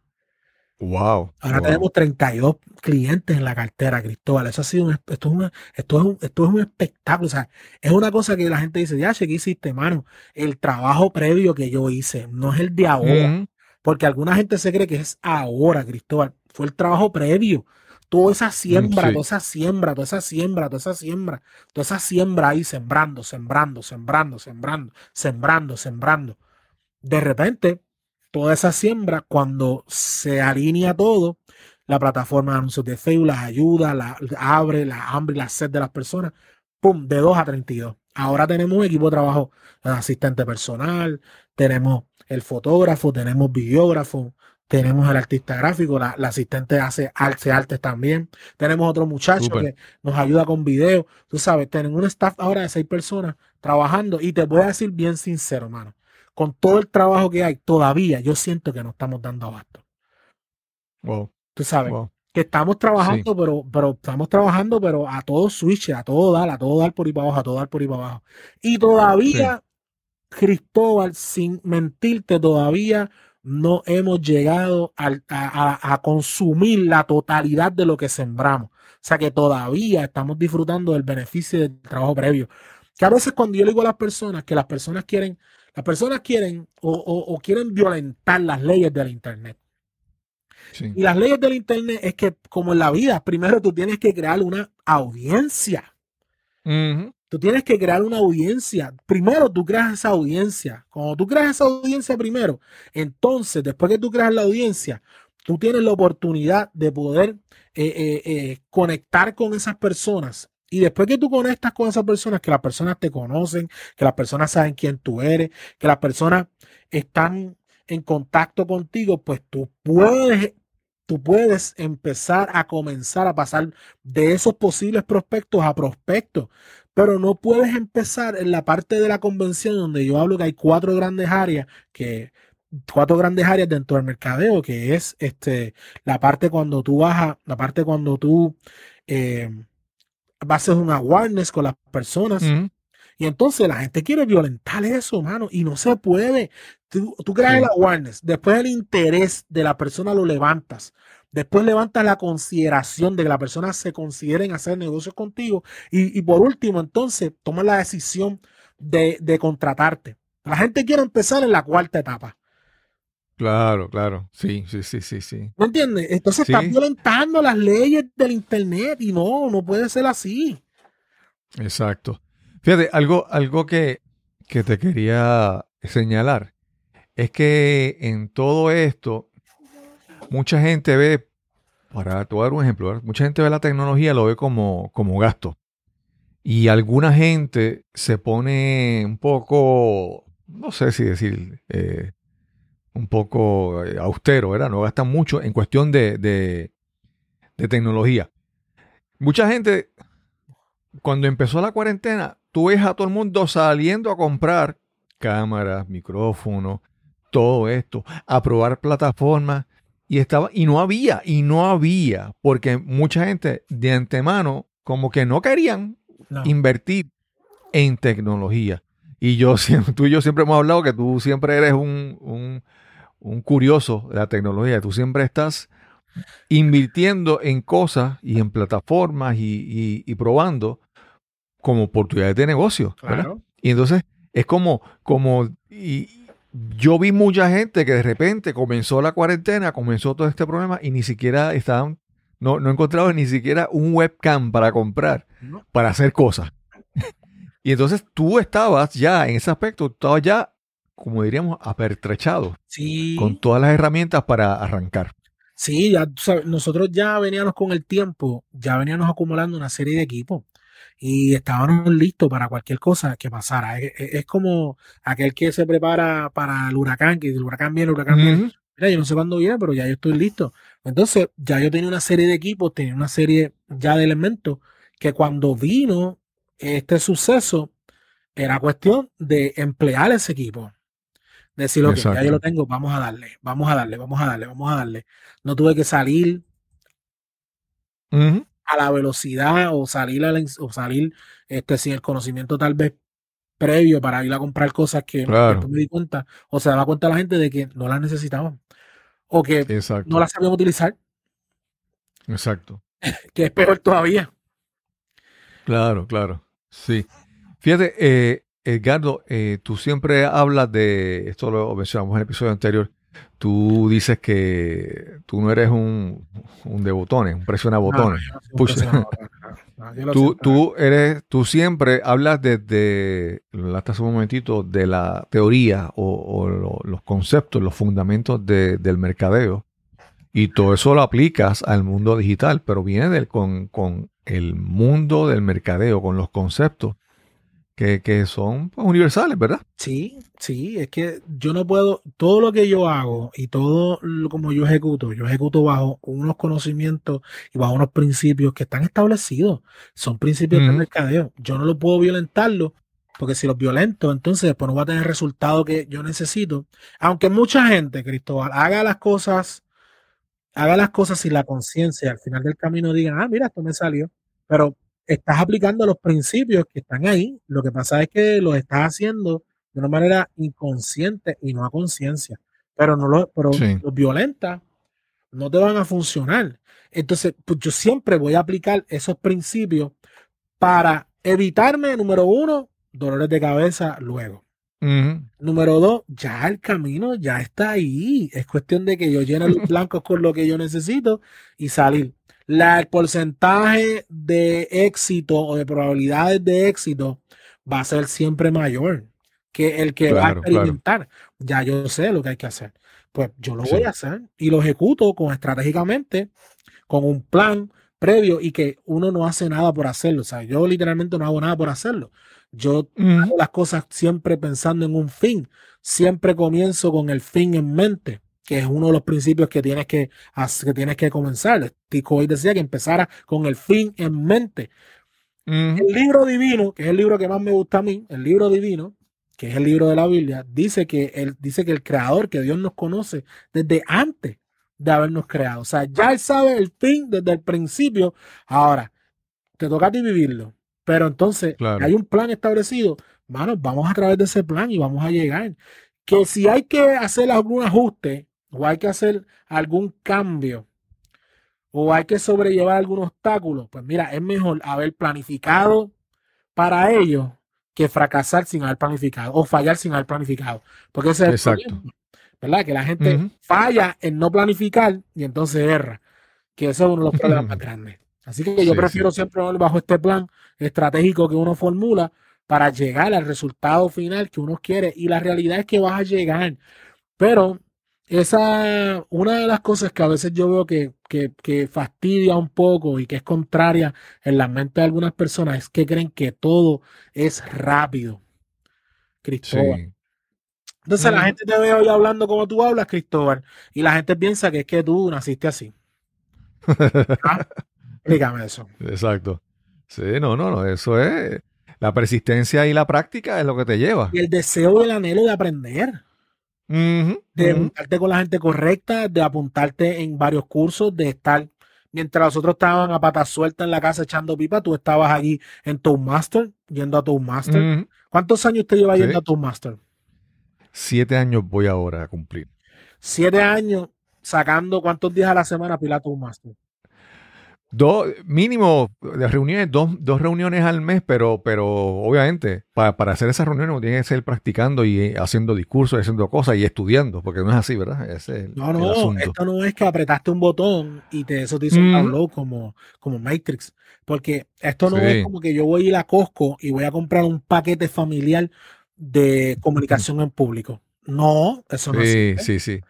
Speaker 2: Wow.
Speaker 1: Ahora tenemos 32 clientes en la cartera, Cristóbal. Eso ha sido un, esto, es un, esto, es un, esto es un espectáculo. O sea, es una cosa que la gente dice, ya, ¿qué hiciste, mano? El trabajo previo que yo hice, no es el de ahora. Porque alguna gente se cree que es ahora, Cristóbal. Fue el trabajo previo. Toda esa siembra, toda esa siembra, toda esa siembra, toda esa siembra, toda esa siembra ahí sembrando, sembrando, sembrando, sembrando, sembrando, sembrando. De repente, toda esa siembra, cuando se alinea todo, la plataforma de anuncios de Facebook las ayuda, la abre, la hambre y la sed de las personas, pum, de 2 a 32. Ahora tenemos un equipo de trabajo, asistente personal, tenemos el fotógrafo, tenemos videógrafo, tenemos el artista gráfico, la, asistente hace, hace artes también, tenemos otro muchacho que nos ayuda con video, tú sabes, tenemos un staff ahora de seis personas trabajando y te voy a decir bien sincero, hermano, con todo el trabajo que hay, todavía yo siento que no estamos dando abasto.
Speaker 2: Wow.
Speaker 1: Tú sabes. Que estamos trabajando, pero, pero estamos trabajando, pero a todo switch, a todo dar, a todo dar por ahí para abajo, a todo dar por ahí para abajo. Y todavía, Cristóbal, sin mentirte, todavía no hemos llegado a, consumir la totalidad de lo que sembramos. O sea que todavía estamos disfrutando del beneficio del trabajo previo. Que a veces cuando yo le digo a las personas que las personas quieren, las personas quieren o, quieren violentar las leyes del Internet. Y las leyes del Internet es que, como en la vida, primero tú tienes que crear una audiencia. Tú tienes que crear una audiencia. Primero tú creas esa audiencia. Cuando tú creas esa audiencia primero, entonces, después que tú creas la audiencia, tú tienes la oportunidad de poder eh, eh, eh, conectar con esas personas. Y después que tú conectas con esas personas, que las personas te conocen, que las personas saben quién tú eres, que las personas están en contacto contigo, pues tú puedes tú puedes empezar a comenzar a pasar de esos posibles prospectos a prospectos, pero no puedes empezar en la parte de la convención donde yo hablo que hay cuatro grandes áreas que cuatro grandes áreas dentro del mercadeo, que es este la parte cuando tú vas la parte cuando tú eh, vas a hacer un awareness con las personas. Y entonces la gente quiere violentar eso, mano, y no se puede. Tú, creas el awareness, después el interés de la persona lo levantas, después levantas la consideración de que la persona se considere en hacer negocios contigo y, por último, entonces tomas la decisión de, contratarte. La gente quiere empezar en la cuarta etapa.
Speaker 2: Claro, claro. Sí, sí, sí, sí, sí.
Speaker 1: ¿Me entiendes? Entonces está violentando las leyes del Internet y no, no puede ser así.
Speaker 2: Exacto. Fíjate, algo, algo que, te quería señalar es que en todo esto, mucha gente ve, para dar un ejemplo, mucha gente ve la tecnología, lo ve como, como gasto. Y alguna gente se pone un poco, no sé si decir, eh, un poco eh, austero, ¿verdad? No gastan mucho en cuestión de, de, de tecnología. Mucha gente, cuando empezó la cuarentena, tú ves a todo el mundo saliendo a comprar cámaras, micrófonos, todo esto, a probar plataformas. Y, estaba, y no había, y no había, porque mucha gente de antemano como que no querían invertir en tecnología. Y yo, tú y yo siempre hemos hablado que tú siempre eres un, curioso de la tecnología. Tú siempre estás invirtiendo en cosas y en plataformas y probando como oportunidades de negocio. Y entonces es como, como, y yo vi mucha gente que de repente comenzó la cuarentena, comenzó todo este problema y ni siquiera estaban, no, no encontraban ni siquiera un webcam para comprar, para hacer cosas. Y entonces tú estabas ya en ese aspecto, estabas ya, como diríamos, apertrechado. Con todas las herramientas para arrancar.
Speaker 1: Sí, ya nosotros ya veníamos con el tiempo, ya veníamos acumulando una serie de equipos y estábamos listos para cualquier cosa que pasara. Es, como aquel que se prepara para el huracán, que el huracán viene, el huracán viene. Mira, yo no sé cuándo viene, pero ya yo estoy listo. Entonces, ya yo tenía una serie de equipos, tenía una serie ya de elementos que cuando vino este suceso, era cuestión de emplear ese equipo. Decir, que ya yo lo tengo, vamos a darle, vamos a darle, vamos a darle, vamos a darle. No tuve que salir a la velocidad o salir, o salir este, sin el conocimiento tal vez previo para ir a comprar cosas que no me di cuenta o se daba cuenta la gente de que no las necesitaban o que no las sabían utilizar.
Speaker 2: Exacto.
Speaker 1: que es peor todavía.
Speaker 2: Claro, claro. Sí. Fíjate, eh, Edgardo, eh, tú siempre hablas de, esto lo mencionamos en el episodio anterior, Tú dices que tú no eres un, un de botones, un presiona botones. tú, tú, eres, tú siempre hablas desde, hasta hace un momentito, de la teoría o, los conceptos, los fundamentos del mercadeo. Y todo eso lo aplicas al mundo digital, pero viene del, con, con el mundo del mercadeo, con los conceptos que, son pues, universales, ¿verdad?
Speaker 1: Sí, sí, es que yo no puedo, todo lo que yo hago y todo lo, como yo ejecuto, yo ejecuto bajo unos conocimientos y bajo unos principios que están establecidos, son principios de mercadeo. Yo no lo puedo violentarlo porque si los violento, entonces después no va a tener el resultado que yo necesito. Aunque mucha gente, Cristóbal, haga las cosas, haga las cosas sin la conciencia, al final del camino digan, ah, mira, esto me salió, pero estás aplicando los principios que están ahí. Lo que pasa es que los estás haciendo de una manera inconsciente y no a conciencia. Pero no lo, pero los violentas no te van a funcionar. Entonces, pues yo siempre voy a aplicar esos principios para evitarme, número uno, dolores de cabeza luego. Número dos, ya el camino ya está ahí. Es cuestión de que yo llene los blancos con lo que yo necesito y salir. La, el porcentaje de éxito o de probabilidades de éxito va a ser siempre mayor que el que va a experimentar. Ya yo sé lo que hay que hacer. Pues yo lo voy a hacer y lo ejecuto con estratégicamente, con un plan previo y que uno no hace nada por hacerlo. O sea, yo literalmente no hago nada por hacerlo. Yo hago las cosas siempre pensando en un fin. Siempre comienzo con el fin en mente, que es uno de los principios que tienes que, que, tienes que comenzar. Tico hoy decía que empezara con el fin en mente. El libro divino, que es el libro que más me gusta a mí, el libro divino, que es el libro de la Biblia, dice que él dice que el creador, que Dios nos conoce desde antes de habernos creado. O sea, ya él sabe el fin desde el principio. Ahora, te toca a ti vivirlo. Pero entonces, hay un plan establecido. Mano, vamos a través de ese plan y vamos a llegar. Que si hay que hacer algún ajuste o hay que hacer algún cambio o hay que sobrellevar algún obstáculo, pues mira, es mejor haber planificado para ello que fracasar sin haber planificado o fallar sin haber planificado. Porque ese es el problema, ¿verdad? Que la gente falla en no planificar y entonces erra. Que ese es uno de los problemas más grandes. Así que yo prefiero siempre bajo este plan estratégico que uno formula para llegar al resultado final que uno quiere. Y la realidad es que vas a llegar. Pero esa, una de las cosas que a veces yo veo que, fastidia un poco y que es contraria en la mente de algunas personas es que creen que todo es rápido. Cristóbal. Entonces la gente te ve hoy hablando como tú hablas, Cristóbal, y la gente piensa que es que tú naciste así. ¿Ah? Explícame eso.
Speaker 2: Exacto. Sí, no, no, no, eso es la persistencia y la práctica es lo que te lleva.
Speaker 1: Y el deseo y el anhelo de aprender de juntarte con la gente correcta, de apuntarte en varios cursos, de estar, mientras los otros estaban a patas sueltas en la casa echando pipa, tú estabas allí en Toastmaster, yendo a Toastmaster. ¿Cuántos años te lleva yendo a Toastmaster?
Speaker 2: Siete años voy ahora a cumplir.
Speaker 1: Siete años sacando cuántos días a la semana pila Toastmaster.
Speaker 2: Dos, mínimo de reuniones, dos, dos, reuniones al mes, pero, pero obviamente para, hacer esas reuniones uno tiene que ser practicando y eh, haciendo discursos, haciendo cosas y estudiando, porque no es así, ¿verdad?
Speaker 1: no, no, esto no es que apretaste un botón y te, eso te hizo un download como, como Matrix, porque esto no es como que yo voy a ir a Costco y voy a comprar un paquete familiar de comunicación en público. No, eso no es.
Speaker 2: Sí, sí, sí.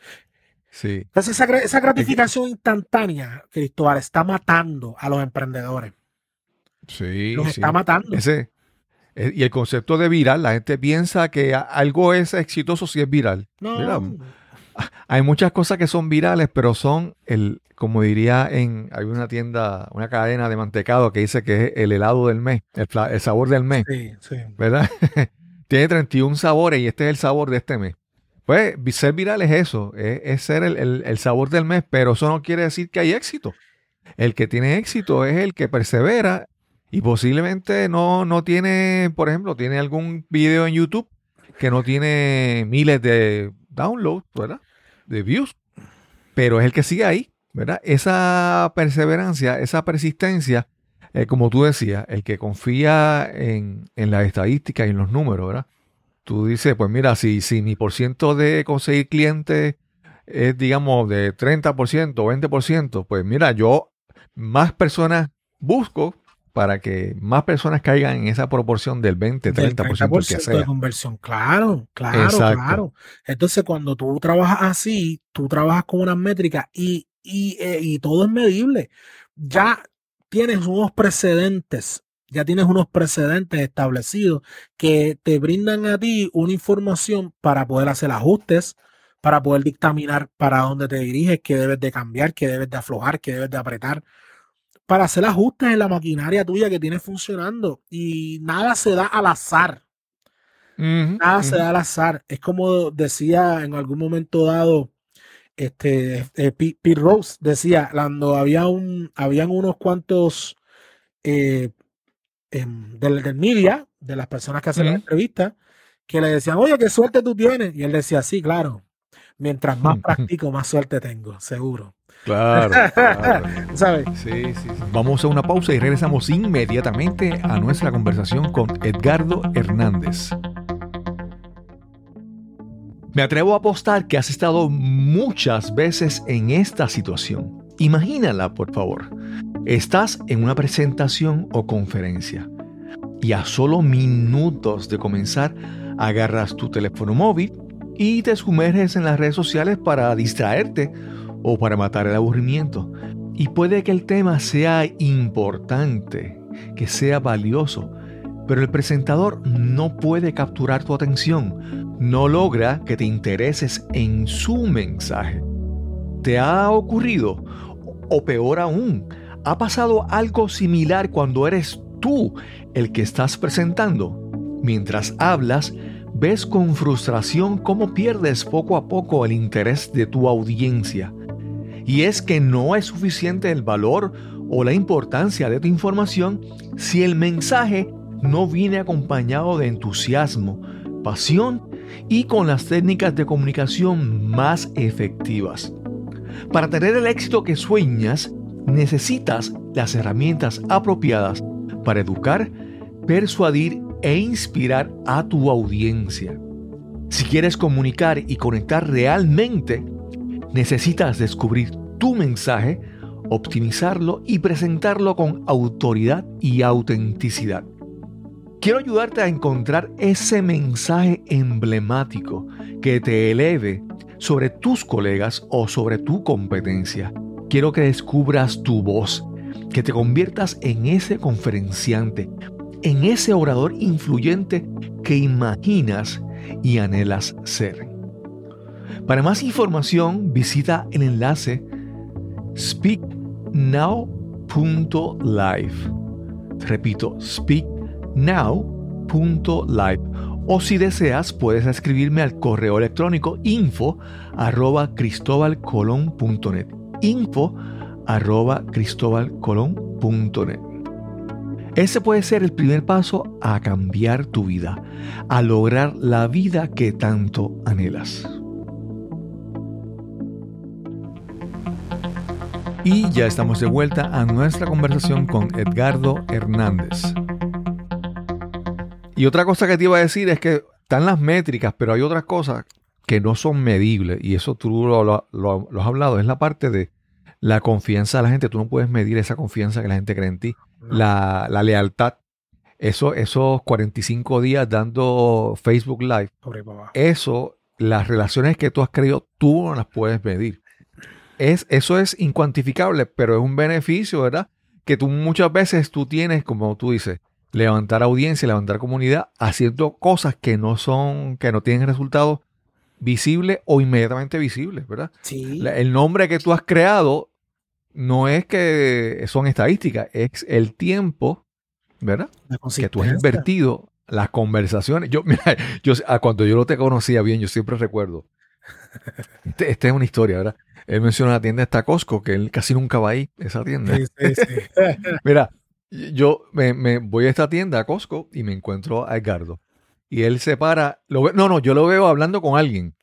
Speaker 2: Sí.
Speaker 1: Entonces esa, gratificación instantánea, Cristóbal, está matando a los emprendedores.
Speaker 2: Sí.
Speaker 1: Los está matando.
Speaker 2: Ese, eh, y el concepto de viral, la gente piensa que algo es exitoso si es viral. No. hay muchas cosas que son virales, pero son el, como diría en, hay una tienda, una cadena de mantecado que dice que es el helado del mes, el, el sabor del mes. Sí, sí. ¿Verdad? Tiene 31 sabores y este es el sabor de este mes. Pues ser viral es eso, es, ser el, sabor del mes, pero eso no quiere decir que hay éxito. El que tiene éxito es el que persevera y posiblemente no, no tiene, por ejemplo, tiene algún video en YouTube que no tiene miles de downloads, ¿verdad? De views, pero es el que sigue ahí, ¿verdad? Esa perseverancia, esa persistencia, eh, como tú decías, el que confía en, en las estadísticas y en los números, ¿verdad? Tú dices, pues mira, si, si mi porciento de conseguir clientes es, digamos, de 30% o 20%, pues mira, yo más personas busco para que más personas caigan en esa proporción del 20, 30%, que sea.
Speaker 1: de conversión. Claro, claro, claro. Entonces, cuando tú trabajas así, tú trabajas con unas métricas y, y, eh, y todo es medible. Ya tienes unos precedentes ya tienes unos precedentes establecidos que te brindan a ti una información para poder hacer ajustes, para poder dictaminar para dónde te diriges, qué debes de cambiar, qué debes de aflojar, qué debes de apretar, para hacer ajustes en la maquinaria tuya que tienes funcionando. Y nada se da al azar. Nada se da al azar. Es como decía en algún momento dado este, eh, Pete, Rose decía, cuando había un, habían unos cuantos eh, em, del, media, de las personas que hacen la entrevista, que le decían, oye, qué suerte tú tienes. Y él decía, sí, claro. Mientras más practico, más suerte tengo, seguro.
Speaker 2: Claro, ¿Sabes? Sí, sí, Vamos a una pausa y regresamos inmediatamente a nuestra conversación con Edgardo Hernández. Me atrevo a apostar que has estado muchas veces en esta situación. Imagínala, por favor. Estás en una presentación o conferencia y a solo minutos de comenzar agarras tu teléfono móvil y te sumerges en las redes sociales para distraerte o para matar el aburrimiento. Y puede que el tema sea importante, que sea valioso, pero el presentador no puede capturar tu atención, no logra que te intereses en su mensaje. ¿Te ha ocurrido? O peor aún, ¿ha pasado algo similar cuando eres tú el que estás presentando? Mientras hablas, ves con frustración cómo pierdes poco a poco el interés de tu audiencia. Y es que no es suficiente el valor o la importancia de tu información si el mensaje no viene acompañado de entusiasmo, pasión y con las técnicas de comunicación más efectivas. Para tener el éxito que sueñas, necesitas las herramientas apropiadas para educar, persuadir e inspirar a tu audiencia. Si quieres comunicar y conectar realmente, necesitas descubrir tu mensaje, optimizarlo y presentarlo con autoridad y autenticidad. Quiero ayudarte a encontrar ese mensaje emblemático que te eleve sobre tus colegas o sobre tu competencia. Quiero que descubras tu voz, que te conviertas en ese conferenciante, en ese orador influyente que imaginas y anhelas ser. Para más información visita el enlace speaknow.live. Repito, speaknow.live. O si deseas, puedes escribirme al correo electrónico info arroba cristobalcolon.net. Info arroba cristobalcolon.net. Ese puede ser el primer paso a cambiar tu vida, a lograr la vida que tanto anhelas. Y ya estamos de vuelta a nuestra conversación con Edgardo Hernández. Y otra cosa que te iba a decir es que están las métricas, pero hay otras cosas que no son medibles. Y eso tú lo, has hablado. Es la parte de la confianza de la gente. Tú no puedes medir esa confianza que la gente cree en ti. La, lealtad. Eso, esos 45 días dando Facebook Live. Eso, las relaciones que tú has creído, tú no las puedes medir es, eso es incuantificable, pero es un beneficio, ¿verdad? Que tú muchas veces tú tienes, como tú dices, levantar audiencia, levantar comunidad, haciendo cosas que no son, que no tienen resultados visibles o inmediatamente visibles, ¿verdad? Sí. el nombre que tú has creado no es que son estadísticas, es el tiempo, ¿verdad? Que tú has invertido, las conversaciones. Yo, mira, yo, ah, cuando yo no te conocía bien, yo siempre recuerdo. Este, esta es una historia, ¿verdad? Él menciona la tienda esta Costco, que él casi nunca va ahí, esa tienda. Sí, sí, sí. Mira, yo me, voy a esta tienda, a Costco, y me encuentro a Edgardo. Y él se para, lo no, no, yo lo veo hablando con alguien.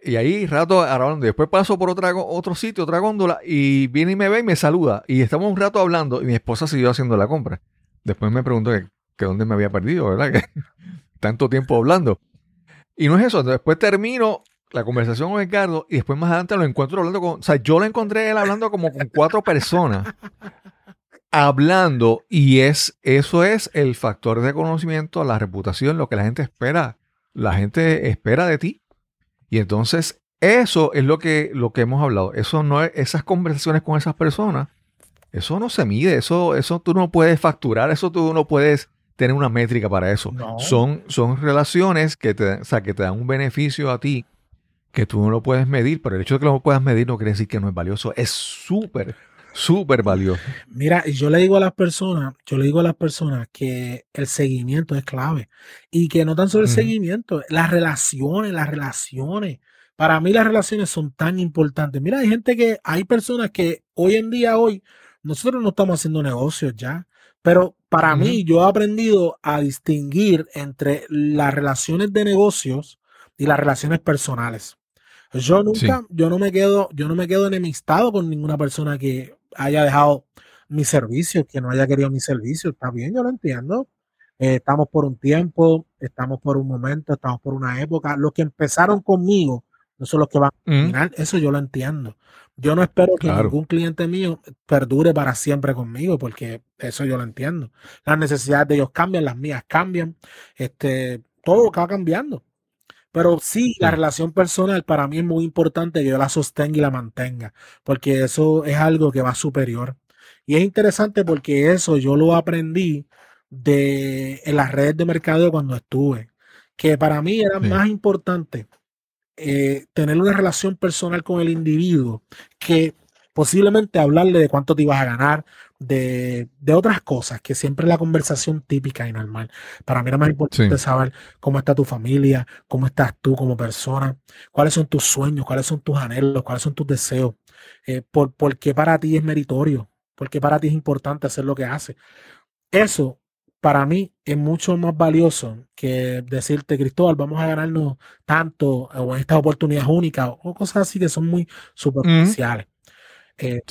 Speaker 2: Y ahí rato hablando. Después paso por otra, otro sitio, otra góndola, y viene y me ve y me saluda. Y estamos un rato hablando, y mi esposa siguió haciendo la compra. Después me preguntó que, que dónde me había perdido, ¿verdad? Que tanto tiempo hablando. Y no es eso. Después termino la conversación con Ricardo y después más adelante lo encuentro hablando con. O sea, yo lo encontré él hablando como con cuatro personas. Hablando y es eso es el factor de conocimiento, la reputación, lo que la gente espera. La gente espera de ti. Y entonces eso es lo que, lo que hemos hablado. Eso no es, esas conversaciones con esas personas, eso no se mide, eso, eso tú no puedes facturar, eso tú no puedes tener una métrica para eso. Son, son relaciones que te, o sea, que te dan un beneficio a ti que tú no lo puedes medir, pero el hecho de que lo puedas medir no quiere decir que no es valioso. Es súper, súper valioso.
Speaker 1: Mira, yo le digo a las personas, yo le digo a las personas que el seguimiento es clave y que no tan solo el seguimiento, las relaciones, las relaciones. Para mí las relaciones son tan importantes. Mira, hay gente que, hay personas que hoy en día, hoy, nosotros no estamos haciendo negocios ya, pero para mí yo he aprendido a distinguir entre las relaciones de negocios y las relaciones personales. Yo nunca, yo no me quedo, yo no me quedo enemistado con ninguna persona que haya dejado mi servicio, que no haya querido mi servicio. Está bien, yo lo entiendo. Eh, estamos por un tiempo, estamos por un momento, estamos por una época. Los que empezaron conmigo no son los que van a terminar. Eso yo lo entiendo. Yo no espero que ningún cliente mío perdure para siempre conmigo, porque eso yo lo entiendo. Las necesidades de ellos cambian, las mías cambian. Este, todo va cambiando. Pero sí, la relación personal para mí es muy importante que yo la sostenga y la mantenga, porque eso es algo que va superior. Y es interesante porque eso yo lo aprendí de, en las redes de mercado cuando estuve, que para mí era más importante eh, tener una relación personal con el individuo que posiblemente hablarle de cuánto te ibas a ganar, de, otras cosas, que siempre es la conversación típica y normal. Para mí era más importante saber cómo está tu familia, cómo estás tú como persona, cuáles son tus sueños, cuáles son tus anhelos, cuáles son tus deseos, eh, por, qué para ti es meritorio, por qué para ti es importante hacer lo que haces. Eso para mí es mucho más valioso que decirte, Cristóbal, vamos a ganarnos tanto o en estas oportunidades únicas o cosas así que son muy superficiales. Eh,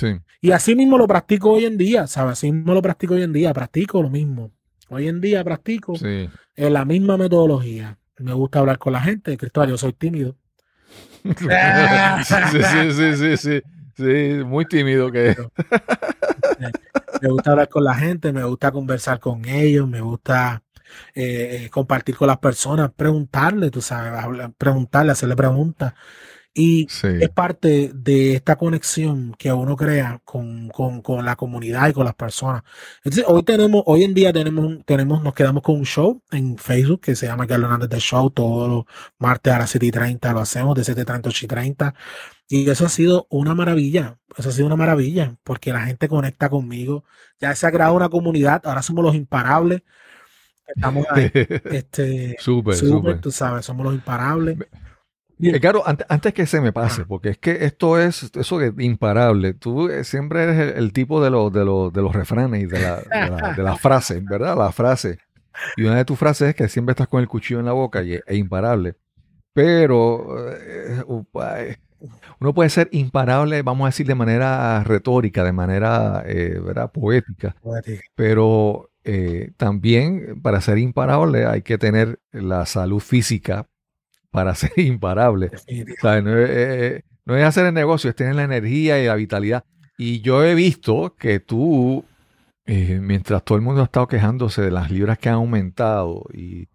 Speaker 1: y así mismo lo practico hoy en día, ¿sabes? Así mismo lo practico hoy en día, practico lo mismo. Hoy en día practico en la misma metodología. Me gusta hablar con la gente, Cristóbal, yo soy tímido.
Speaker 2: sí, sí, sí, sí, sí, muy tímido que
Speaker 1: Me gusta hablar con la gente, me gusta conversar con ellos, me gusta eh, compartir con las personas, preguntarle, tú sabes, preguntarle, hacerle preguntas. Y es parte de esta conexión que uno crea con, la comunidad y con las personas. Entonces, hoy tenemos, hoy en día tenemos, tenemos, nos quedamos con un show en Facebook que se llama Carlos Hernández The Show. Todos los martes a las 7 y 30 lo hacemos, de 7 30 8 y 30. Y eso ha sido una maravilla. Eso ha sido una maravilla porque la gente conecta conmigo. Ya se ha creado una comunidad. Ahora somos los imparables. Estamos ahí. este, súper, súper. Tú sabes, somos los imparables.
Speaker 2: Claro, antes, que se me pase, porque es que esto es eso de imparable. Tú eh, siempre eres el, tipo de, los de, los, de los refranes y de, la, de, las frases, ¿verdad? La frase. Y una de tus frases es que siempre estás con el cuchillo en la boca y es, imparable. Pero eh, uno puede ser imparable, vamos a decir, de manera retórica, de manera eh, ¿verdad? poética. Pero también para ser imparable hay que tener la salud física para ser imparable. No, es, hacer el negocio, es tener la energía y la vitalidad. Y yo he visto que tú, eh, mientras todo el mundo ha estado quejándose de las libras que han aumentado y,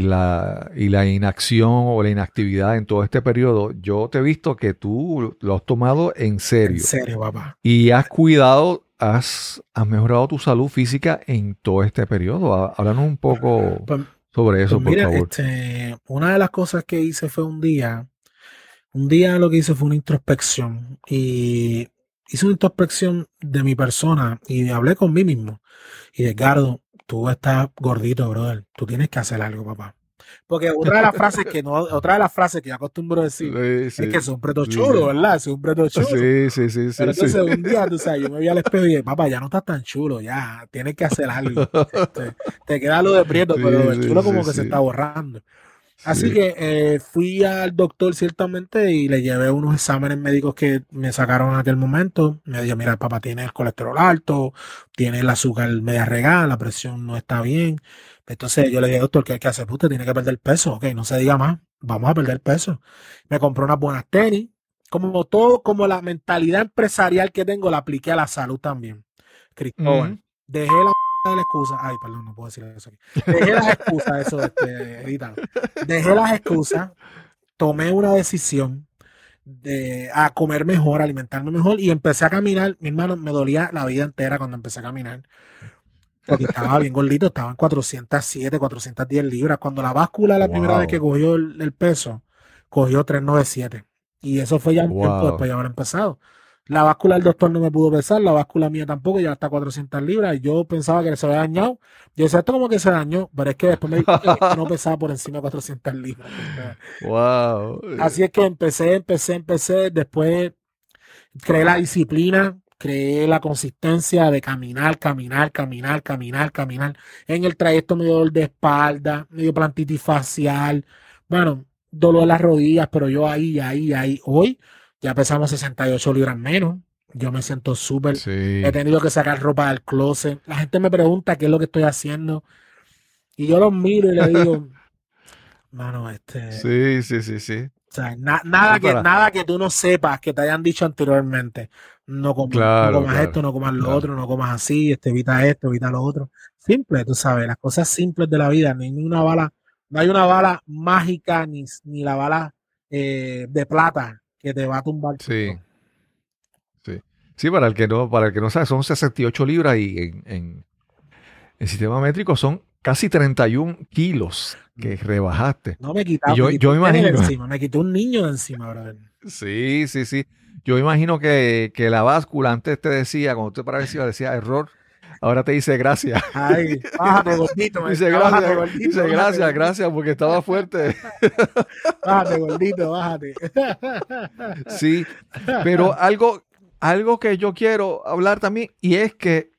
Speaker 2: la, y la inacción o la inactividad en todo este periodo, yo te he visto que tú lo has tomado en serio. En
Speaker 1: serio, papá.
Speaker 2: Y has cuidado, has, mejorado tu salud física en todo este periodo. Háblanos un poco. Pues, sobre eso, pues por favor.
Speaker 1: Este, una de las cosas que hice fue un día, un día lo que hice fue una introspección y hice una introspección de mi persona y hablé con mí mismo. Y Edgardo, tú estás gordito, brother, tú tienes que hacer algo, papá. Porque otra de las frases que no, otra de las frases que yo acostumbro decir es que es un preto chulo, ¿verdad? Es un preto chulo.
Speaker 2: Sí, sí, sí.
Speaker 1: Pero entonces un día, tú sabes, yo me vi al espejo y dije, papá, ya no estás tan chulo, ya, tienes que hacer algo. Este, te queda lo de prieto, pero el chulo como que se está borrando. Así que eh, fui al doctor ciertamente y le llevé unos exámenes médicos que me sacaron en aquel momento. Me dijo, mira, papá tiene el colesterol alto, tiene el azúcar media regada, la presión no está bien. Entonces yo le dije, doctor, ¿qué hay que hacer? Usted tiene que perder peso. Ok, no se diga más. Vamos a perder peso. Me compré unas buenas tenis. Como todo, como la mentalidad empresarial que tengo, la apliqué a la salud también. Cristóbal, dejé la de la excusa. Ay, perdón, no puedo decir eso aquí. Dejé las excusas, eso, este, Dejé las excusas, tomé una decisión de a comer mejor, alimentarme mejor y empecé a caminar. Mi hermano me dolía la vida entera cuando empecé a caminar porque estaba bien gordito, estaba en 407, 410 libras. Cuando la báscula, la primera vez que cogió el, peso, cogió 397. Y eso fue ya un tiempo después de haber empezado. La báscula del doctor no me pudo pesar, la báscula mía tampoco, ya hasta 400 libras. Yo pensaba que se había dañado. Yo decía, esto como que se dañó, pero es que después me dije que no pesaba por encima de 400 libras.
Speaker 2: Wow.
Speaker 1: Así es que empecé, empecé, empecé. Después creé la disciplina, creé la consistencia de caminar, caminar, caminar, caminar, caminar. En el trayecto me dio dolor de espalda, me dio plantitis facial. Bueno, dolor en las rodillas, pero yo ahí, ahí, ahí. Hoy ya pesamos 68 libras menos. Yo me siento súper. He tenido que sacar ropa del closet. La gente me pregunta qué es lo que estoy haciendo. Y yo los miro y le digo, mano, este.
Speaker 2: Sí, sí, sí, sí.
Speaker 1: O sea, nada, que, nada que tú no sepas que te hayan dicho anteriormente. No, comas esto, no comas lo otro, no comas así, este, evita esto, evita lo otro. Simple, tú sabes, las cosas simples de la vida. No hay una bala, no hay una bala mágica ni, ni la bala eh, de plata que te va a tumbar.
Speaker 2: Sí. Sí. Sí, para el que no, para el que no sabe, son 68 libras y en, en, en sistema métrico son casi 31 kilos que mm. rebajaste.
Speaker 1: No me quitaste.
Speaker 2: Yo, yo imagino.
Speaker 1: Encima, me quitó un niño de encima, brother.
Speaker 2: Sí, sí, sí. Yo imagino que, que la báscula antes te decía, cuando usted para encima decía error, ahora te dice gracias.
Speaker 1: Ay, bájate gordito.
Speaker 2: dice gracias, dice gracias, gracias porque estaba fuerte.
Speaker 1: Bájate gordito, bájate.
Speaker 2: Sí, pero algo, algo que yo quiero hablar también y es que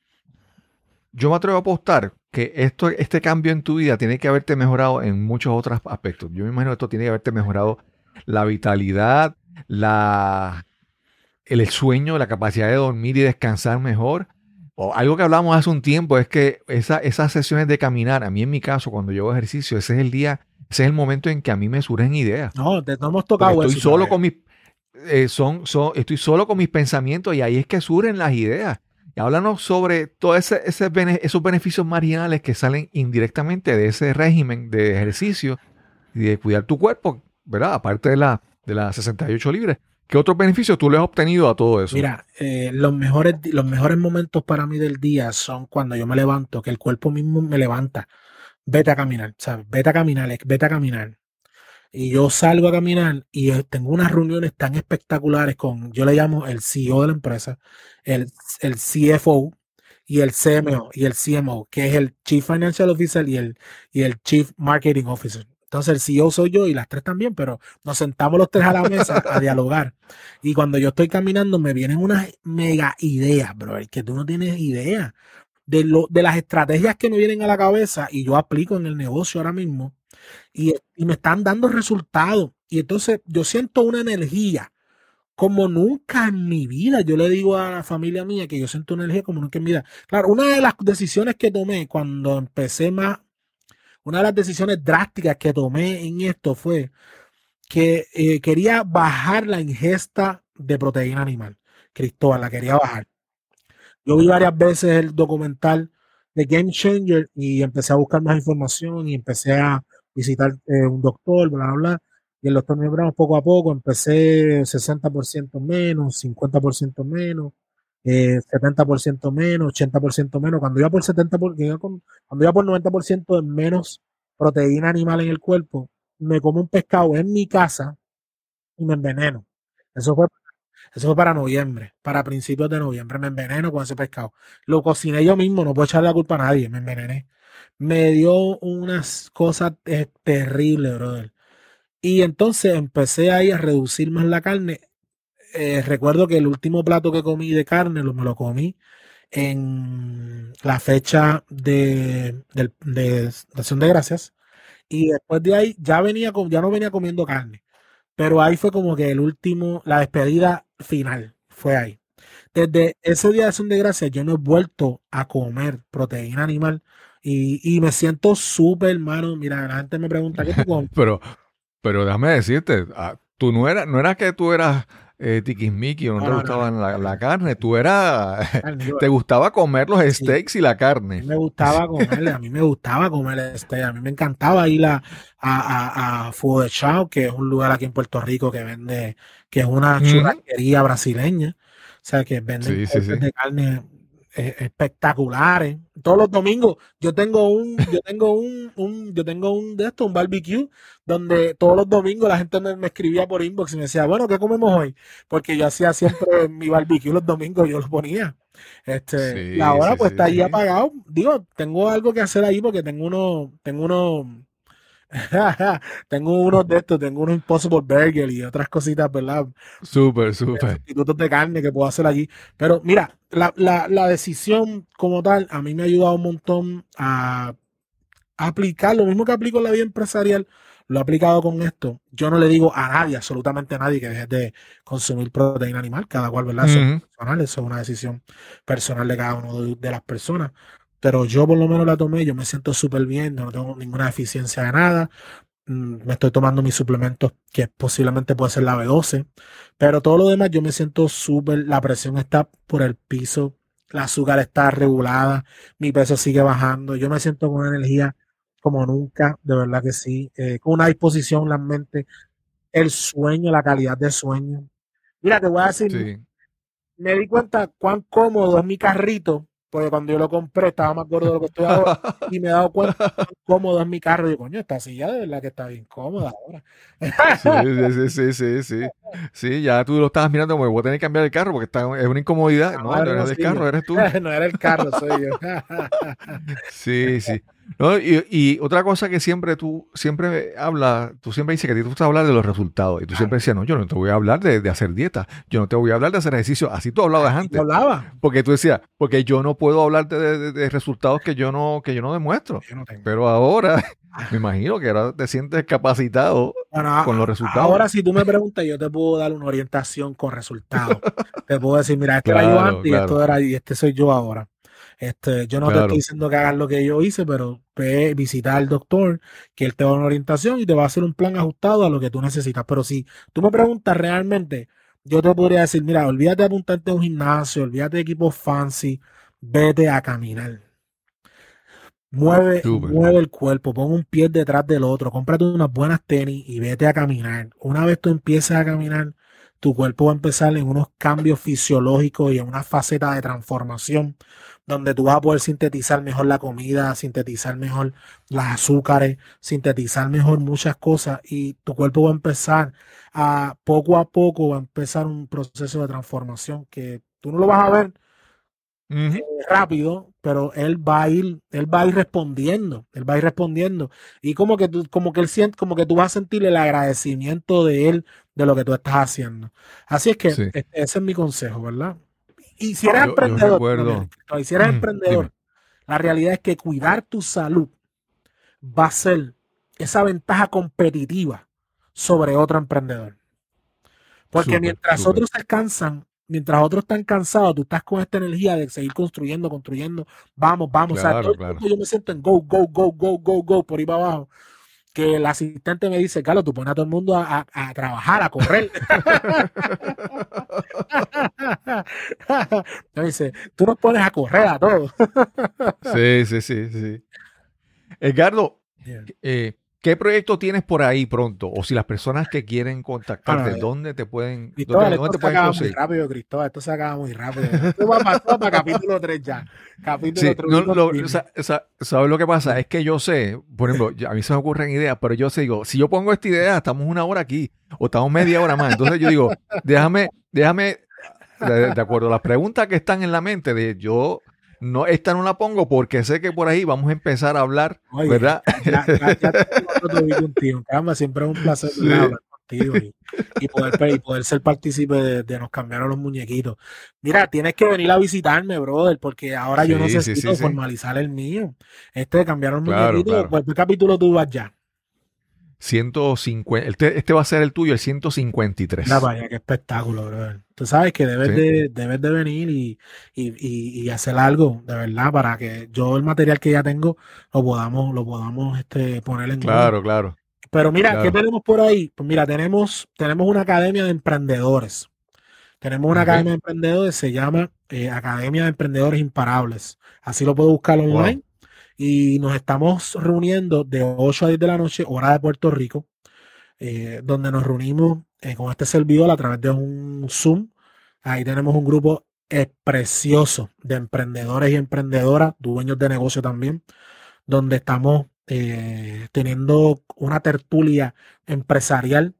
Speaker 2: yo me atrevo a apostar que esto, este cambio en tu vida tiene que haberte mejorado en muchos otros aspectos. Yo me imagino que esto tiene que haberte mejorado la vitalidad, la, el sueño, la capacidad de dormir y descansar mejor, o algo que hablamos hace un tiempo es que esas sesiones de caminar, a mí en mi caso, cuando yo hago ejercicio, ese es el día, ese es el momento en que a mí me surgen ideas.
Speaker 1: No, te, no hemos tocado
Speaker 2: estoy solo con mis eh, son, son, estoy solo con mis pensamientos y ahí es que surgen las ideas. Y háblanos sobre todos ese, esos beneficios marginales que salen indirectamente de ese régimen de ejercicio y de cuidar tu cuerpo, ¿verdad? Aparte de, la, de las 68 libres. ¿Qué otros beneficios tú le has obtenido a todo eso?
Speaker 1: Mira, eh, los, mejores, los mejores momentos para mí del día son cuando yo me levanto, que el cuerpo mismo me levanta. Vete a caminar, ¿sabes? Vete a caminar, vete a caminar. Y yo salgo a caminar y eh, tengo unas reuniones tan espectaculares con, yo le llamo el CEO de la empresa, el, el CFO y el CMO y el CMO, que es el Chief Financial Officer y el, y el Chief Marketing Officer. Entonces el CEO soy yo y las tres también, pero nos sentamos los tres a la mesa a dialogar. Y cuando yo estoy caminando me vienen unas mega ideas, bro, que tú no tienes idea de, lo, de las estrategias que me vienen a la cabeza y yo aplico en el negocio ahora mismo y, y me están dando resultados. Y entonces yo siento una energía como nunca en mi vida. Yo le digo a la familia mía que yo siento una energía como nunca en mi vida. Claro, una de las decisiones que tomé cuando empecé más una de las decisiones drásticas que tomé en esto fue que eh, quería bajar la ingesta de proteína animal. Cristóbal, la quería bajar. Yo vi varias veces el documental de Game Changer y empecé a buscar más información y empecé a visitar eh, un doctor, bla, bla, bla. Y el doctor me poco a poco, empecé 60% menos, 50% menos, eh, 70% menos, 80% menos. Cuando iba por 70%, cuando iba por 90% de menos proteína animal en el cuerpo, me como un pescado en mi casa y me enveneno. Eso fue, eso fue para noviembre, para principios de noviembre, me enveneno con ese pescado. Lo cociné yo mismo, no puedo echarle la culpa a nadie, me envenené. Me dio unas cosas eh, terribles, brother. Y entonces empecé ahí a reducir más la carne eh, recuerdo que el último plato que comí de carne lo, me lo comí en la fecha de, de, Acción de Gracias. Y después de ahí ya venía ya no venía comiendo carne. Pero ahí fue como que el último, la despedida final fue ahí. Desde ese día de Acción de Gracias yo no he vuelto a comer proteína animal y, me siento súper, hermano. Mira, la gente me pregunta qué tú comes.
Speaker 2: pero, pero déjame decirte, ah, tú no eras, no era que tú eras eh, tiquismiqui o no, te gustaba la, carne, tú eras, te gustaba comer los steaks y la carne.
Speaker 1: me gustaba comer, a mí me gustaba comer steak, a mí me encantaba ir a, a, a, Fuego de Chao, que es un lugar aquí en Puerto Rico que vende, que es una churrasquería brasileña, o sea, que vende de carne espectaculares. Todos los domingos yo tengo un, yo tengo un, un, yo tengo un de esto, un barbecue, donde todos los domingos la gente me, escribía por inbox y me decía, bueno, ¿qué comemos hoy? Porque yo hacía siempre mi barbecue los domingos, yo lo ponía. Este, la hora pues está ahí apagado. Digo, tengo algo que hacer ahí porque tengo uno, tengo uno, tengo unos de estos, tengo unos Impossible Burger y otras cositas, ¿verdad?
Speaker 2: Súper, súper.
Speaker 1: Institutos de carne que puedo hacer allí. Pero mira, la, la, la, decisión como tal a mí me ha ayudado un montón a, aplicar lo mismo que aplico en la vida empresarial. Lo he aplicado con esto. Yo no le digo a nadie, absolutamente a nadie, que deje de consumir proteína animal. Cada cual, ¿verdad? Eso es personal, eso es una decisión personal de cada uno de las personas pero yo por lo menos la tomé, yo me siento súper bien, no tengo ninguna deficiencia de nada. Mm, me estoy tomando mis suplementos que posiblemente puede ser la B12, pero todo lo demás yo me siento súper, la presión está por el piso, el azúcar está regulada, mi peso sigue bajando, yo me siento con energía como nunca, de verdad que sí, eh, con una disposición, la mente, el sueño, la calidad del sueño. Mira, te voy a decir, me di cuenta cuán cómodo es mi carrito porque cuando yo lo compré estaba más gordo de lo que estoy ahora y me he dado cuenta cómodo en mi carro. Y digo, coño, esta silla de verdad que está bien cómoda ahora.
Speaker 2: sí, sí, sí, sí, sí. ya tú lo estabas mirando como voy a tener que cambiar el carro porque está, es una incomodidad. No, no, no eres el carro, eres tú.
Speaker 1: no era el carro, soy yo.
Speaker 2: sí, sí. No, y, otra cosa que siempre tú siempre hablas, tú siempre dices que te hablar de los resultados. Y tú siempre decías, no, yo no te voy a hablar de, hacer dieta, yo no te voy a hablar de hacer ejercicio. Así tú hablabas antes.
Speaker 1: hablaba.
Speaker 2: Porque tú decías, porque yo no puedo hablarte de, resultados que yo no, que yo no demuestro. Pero ahora, me imagino que ahora te sientes capacitado con los resultados.
Speaker 1: Ahora, si tú me preguntas, yo te puedo dar una orientación con resultados. te puedo decir, mira, este era yo antes y esto era y este soy yo ahora. Este, yo no te estoy diciendo que hagas lo que yo hice, pero ve, visitar al doctor, que él te va a dar una orientación y te va a hacer un plan ajustado a lo que tú necesitas. Pero si tú me preguntas realmente, yo te podría decir, mira, olvídate de apuntarte a un gimnasio, olvídate de equipos fancy, vete a caminar. Mueve, mueve el cuerpo, pon un pie detrás del otro, cómprate unas buenas tenis y vete a caminar. Una vez tú empieces a caminar, tu cuerpo va a empezar en unos cambios fisiológicos y en una faceta de transformación donde tú vas a poder sintetizar mejor la comida, sintetizar mejor las azúcares, sintetizar mejor muchas cosas y tu cuerpo va a empezar a poco a poco va a empezar un proceso de transformación que tú no lo vas a ver eh, rápido, pero él va a ir, él va a ir respondiendo, él va a ir respondiendo y como que tú, como que él siente, como que tú vas a sentir el agradecimiento de él de lo que tú estás haciendo. Así es que ese es mi consejo, ¿verdad? Y si eres emprendedor, si eres emprendedor, la realidad es que cuidar tu salud va a ser esa ventaja competitiva sobre otro emprendedor. Porque mientras otros descansan, mientras otros están cansados, tú estás con esta energía de seguir construyendo, construyendo, vamos, vamos. yo me siento en go, go, go, go, go, go, por ahí para abajo que el asistente me dice, Carlos, tú pones a todo el mundo a, trabajar, a correr. me dice, tú nos pones a correr a todos.
Speaker 2: sí, sí, sí, sí. Edgardo, eh, ¿Qué proyecto tienes por ahí pronto? O si las personas que quieren contactarte, ¿dónde te pueden,
Speaker 1: Cristóbal, dónde, te pueden conseguir? Muy rápido, Cristóbal, esto se acaba muy rápido. Esto va para, capítulo 3 ya. Capítulo sí, 3.
Speaker 2: No, ¿Sabes lo que pasa? Es que yo sé, por ejemplo, a mí se me ocurren ideas, pero yo sé, digo, si yo pongo esta idea, estamos una hora aquí, o estamos media hora más. Entonces yo digo, déjame, déjame, de, de acuerdo a las preguntas que están en la mente, de yo no, esta no la pongo porque sé que por ahí vamos a empezar a hablar, ¿verdad? Ya, ya,
Speaker 1: ya contigo. siempre es un placer hablar contigo y, poder, poder ser partícipe de, nos cambiaron los muñequitos. Mira, tienes que venir a visitarme, brother, porque ahora yo necesito formalizar el mío. Este de cambiar los muñequitos, ¿cuál capítulo tú vas ya?
Speaker 2: 150, este, este, va a ser el tuyo, el 153.
Speaker 1: La vaya, qué espectáculo, brother. Tú sabes que debes, de, debes de venir y, y, y, hacer algo, de verdad, para que yo el material que ya tengo lo podamos, lo podamos este, poner en
Speaker 2: Claro, claro.
Speaker 1: Pero mira, ¿qué tenemos por ahí? Pues mira, tenemos, tenemos una academia de emprendedores. Tenemos una academia de emprendedores, se llama eh, Academia de Emprendedores Imparables. Así lo puedo buscar online y nos estamos reuniendo de 8 a 10 de la noche, hora de Puerto Rico, eh, donde nos reunimos eh, con este servidor a través de un Zoom. Ahí tenemos un grupo es precioso de emprendedores y emprendedoras, dueños de negocio también, donde estamos eh, teniendo una tertulia empresarial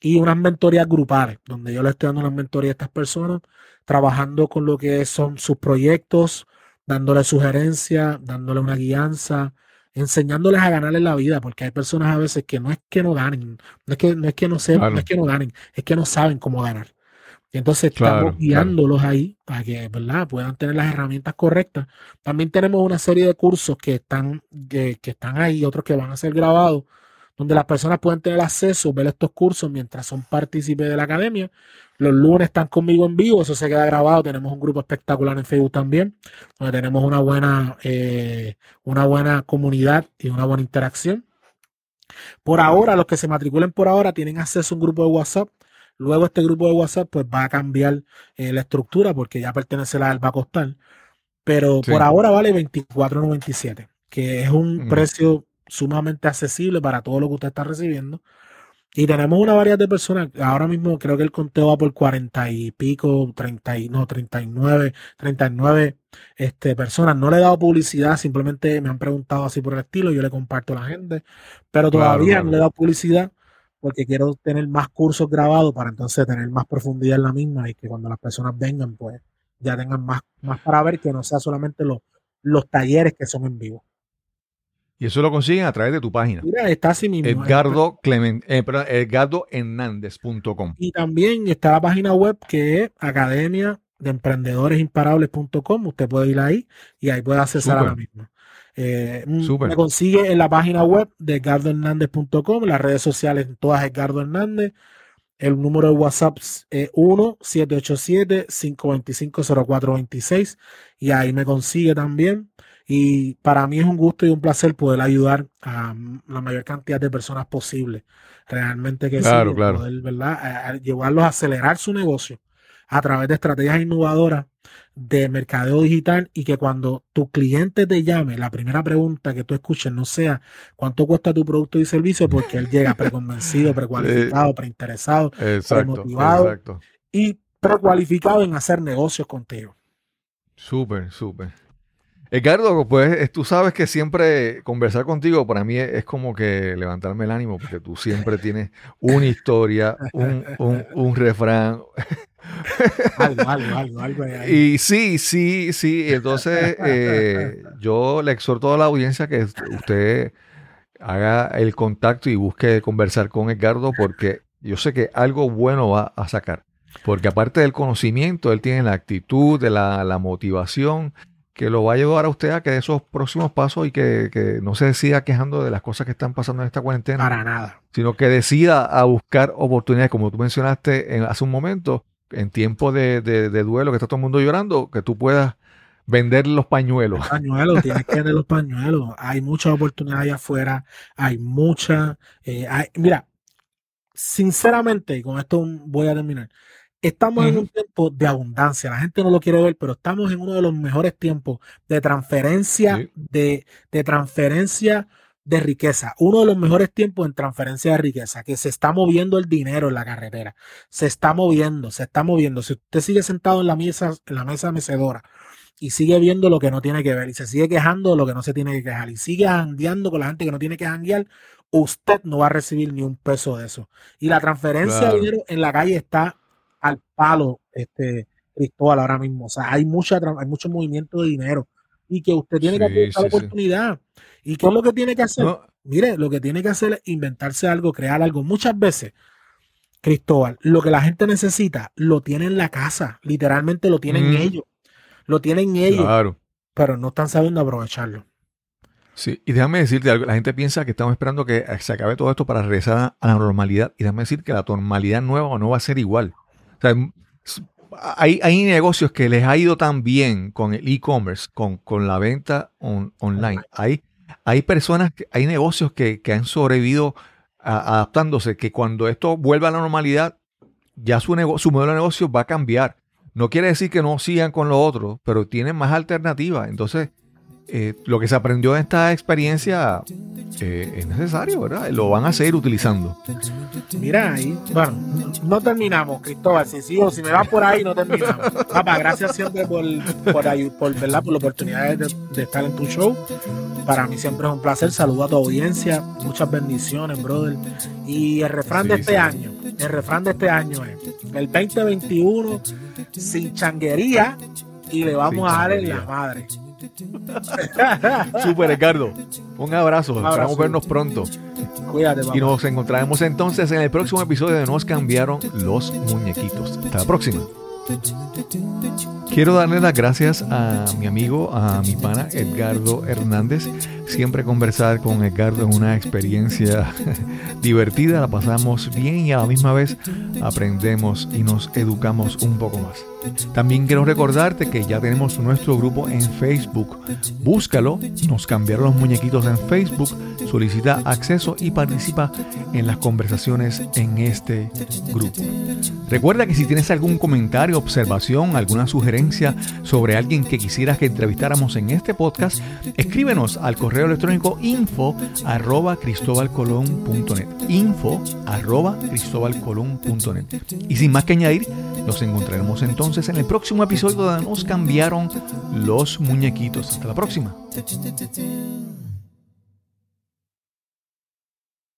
Speaker 1: y unas mentorías grupales, donde yo le estoy dando una mentoría a estas personas, trabajando con lo que son sus proyectos, dándole sugerencias, dándole una guianza, enseñándoles a ganarle la vida, porque hay personas a veces que no es que no ganen, no es que no, es que no sepan, no es que no ganen, es que no saben cómo ganar. Y entonces estamos guiándolos ahí para que ¿verdad? puedan tener las herramientas correctas. También tenemos una serie de cursos que están, que, que están ahí, otros que van a ser grabados, donde las personas pueden tener acceso, ver estos cursos mientras son partícipes de la academia. Los lunes están conmigo en vivo, eso se queda grabado. Tenemos un grupo espectacular en Facebook también, donde tenemos una buena, eh, una buena comunidad y una buena interacción. Por ahora, los que se matriculen por ahora tienen acceso a un grupo de WhatsApp. Luego este grupo de WhatsApp pues va a cambiar eh, la estructura porque ya pertenece a la costal. Pero por ahora vale 24.97, que es un mm. precio sumamente accesible para todo lo que usted está recibiendo. Y tenemos una variedad de personas. Ahora mismo creo que el conteo va por cuarenta y pico, treinta y no, 39, 39 este, personas. No le he dado publicidad, simplemente me han preguntado así por el estilo. Yo le comparto a la gente, pero todavía no le he dado publicidad porque quiero tener más cursos grabados para entonces tener más profundidad en la misma y que cuando las personas vengan, pues ya tengan más, más para ver que no sea solamente los, los talleres que son en vivo.
Speaker 2: Y eso lo consiguen a través de tu página.
Speaker 1: Mira, está así mismo.
Speaker 2: Edgardo, Clement, eh,
Speaker 1: Y también está la página web que es academia de emprendedoresimparables.com. Usted puede ir ahí y ahí puede accesar a la misma. Eh, mm, me consigue en la página web de edgardohernandez.com, las redes sociales todas Edgardo Hernández. El número de WhatsApp es 1-787-525-0426 y ahí me consigue también. Y para mí es un gusto y un placer poder ayudar a la mayor cantidad de personas posible. Realmente que
Speaker 2: claro, claro.
Speaker 1: ¿verdad? llevarlos a acelerar su negocio a través de estrategias innovadoras de mercadeo digital y que cuando tu cliente te llame, la primera pregunta que tú escuches no sea cuánto cuesta tu producto y servicio, porque él llega preconvencido, precualificado, preinteresado, premotivado y precualificado en hacer negocios contigo.
Speaker 2: Súper, súper. Edgardo, pues tú sabes que siempre conversar contigo para mí es, como que levantarme el ánimo, porque tú siempre tienes una historia, un, refrán.
Speaker 1: algo, algo, algo, algo
Speaker 2: Y sí, sí, sí. Entonces, eh, yo le exhorto a la audiencia que usted haga el contacto y busque conversar con Edgardo, porque yo sé que algo bueno va a sacar. Porque aparte del conocimiento, él tiene la actitud, de la, la motivación que lo va a llevar a usted a que esos próximos pasos y que, no se siga quejando de las cosas que están pasando en esta cuarentena.
Speaker 1: Para nada.
Speaker 2: Sino que decida a buscar oportunidades, como tú mencionaste en, hace un momento, en tiempo de, duelo, que está todo el mundo llorando, que tú puedas vender los pañuelos. Los
Speaker 1: pañuelos, tienes que vender los pañuelos. Hay muchas oportunidades allá afuera, hay muchas. Eh, mira, sinceramente, y con esto voy a terminar, Estamos en un tiempo de abundancia, la gente no lo quiere ver, pero estamos en uno de los mejores tiempos de transferencia, de, de, transferencia de riqueza, uno de los mejores tiempos en transferencia de riqueza, que se está moviendo el dinero en la carretera, se está moviendo, se está moviendo. Si usted sigue sentado en la mesa, en la mesa mecedora y sigue viendo lo que no tiene que ver y se sigue quejando de lo que no se tiene que quejar y sigue jangueando con la gente que no tiene que janguear, usted no va a recibir ni un peso de eso. Y la transferencia de dinero en la calle está al palo este Cristóbal ahora mismo. O sea, hay mucha hay mucho movimiento de dinero y que usted tiene que aprovechar la oportunidad. ¿Y qué es lo que tiene que hacer? Mire, lo que tiene que hacer es inventarse algo, crear algo. Muchas veces, Cristóbal, lo que la gente necesita lo tiene en la casa, literalmente lo tienen ellos. Lo tienen ellos, pero no están sabiendo aprovecharlo.
Speaker 2: Sí, y déjame decirte algo, la gente piensa que estamos esperando que se acabe todo esto para regresar a la normalidad, y déjame decir que la normalidad nueva no va a ser igual. O sea, hay, hay, negocios que les ha ido tan bien con el e-commerce, con, con, la venta online. Hay, hay personas, hay negocios que, que han sobrevivido adaptándose, que cuando esto vuelva a la normalidad, ya su, su modelo de negocio va a cambiar. No quiere decir que no sigan con lo otro, pero tienen más alternativas. Entonces, eh, lo que se aprendió en esta experiencia eh, es necesario, ¿verdad? Lo van a seguir utilizando.
Speaker 1: Mira ahí, bueno, no terminamos, Cristóbal. Si sigo, si me va por ahí, no terminamos. Papá, gracias siempre por, por, por, ¿verdad? por la oportunidad de, estar en tu show. Para mí siempre es un placer. Saludo a tu audiencia. Muchas bendiciones, brother. Y el refrán de este año, el refrán de este año es el 2021 sin changuería y le vamos a dar en la madre.
Speaker 2: Super Ricardo. Un abrazo. Esperamos vernos pronto.
Speaker 1: Cuídate,
Speaker 2: Y nos encontraremos entonces en el próximo episodio de Nos cambiaron los muñequitos. Hasta la próxima. Quiero darle las gracias a mi amigo, a mi pana Edgardo Hernández. Siempre conversar con Edgardo es una experiencia divertida, la pasamos bien y a la misma vez aprendemos y nos educamos un poco más. También quiero recordarte que ya tenemos nuestro grupo en Facebook. Búscalo, nos cambiaron los muñequitos en Facebook, solicita acceso y participa en las conversaciones en este grupo. Recuerda que si tienes algún comentario, observación, alguna sugerencia sobre alguien que quisieras que entrevistáramos en este podcast, escríbenos al correo electrónico info arroba cristobalcolón.net info arroba cristobalcolón.net y sin más que añadir, nos encontraremos entonces en el próximo episodio donde nos cambiaron los muñequitos. Hasta la próxima.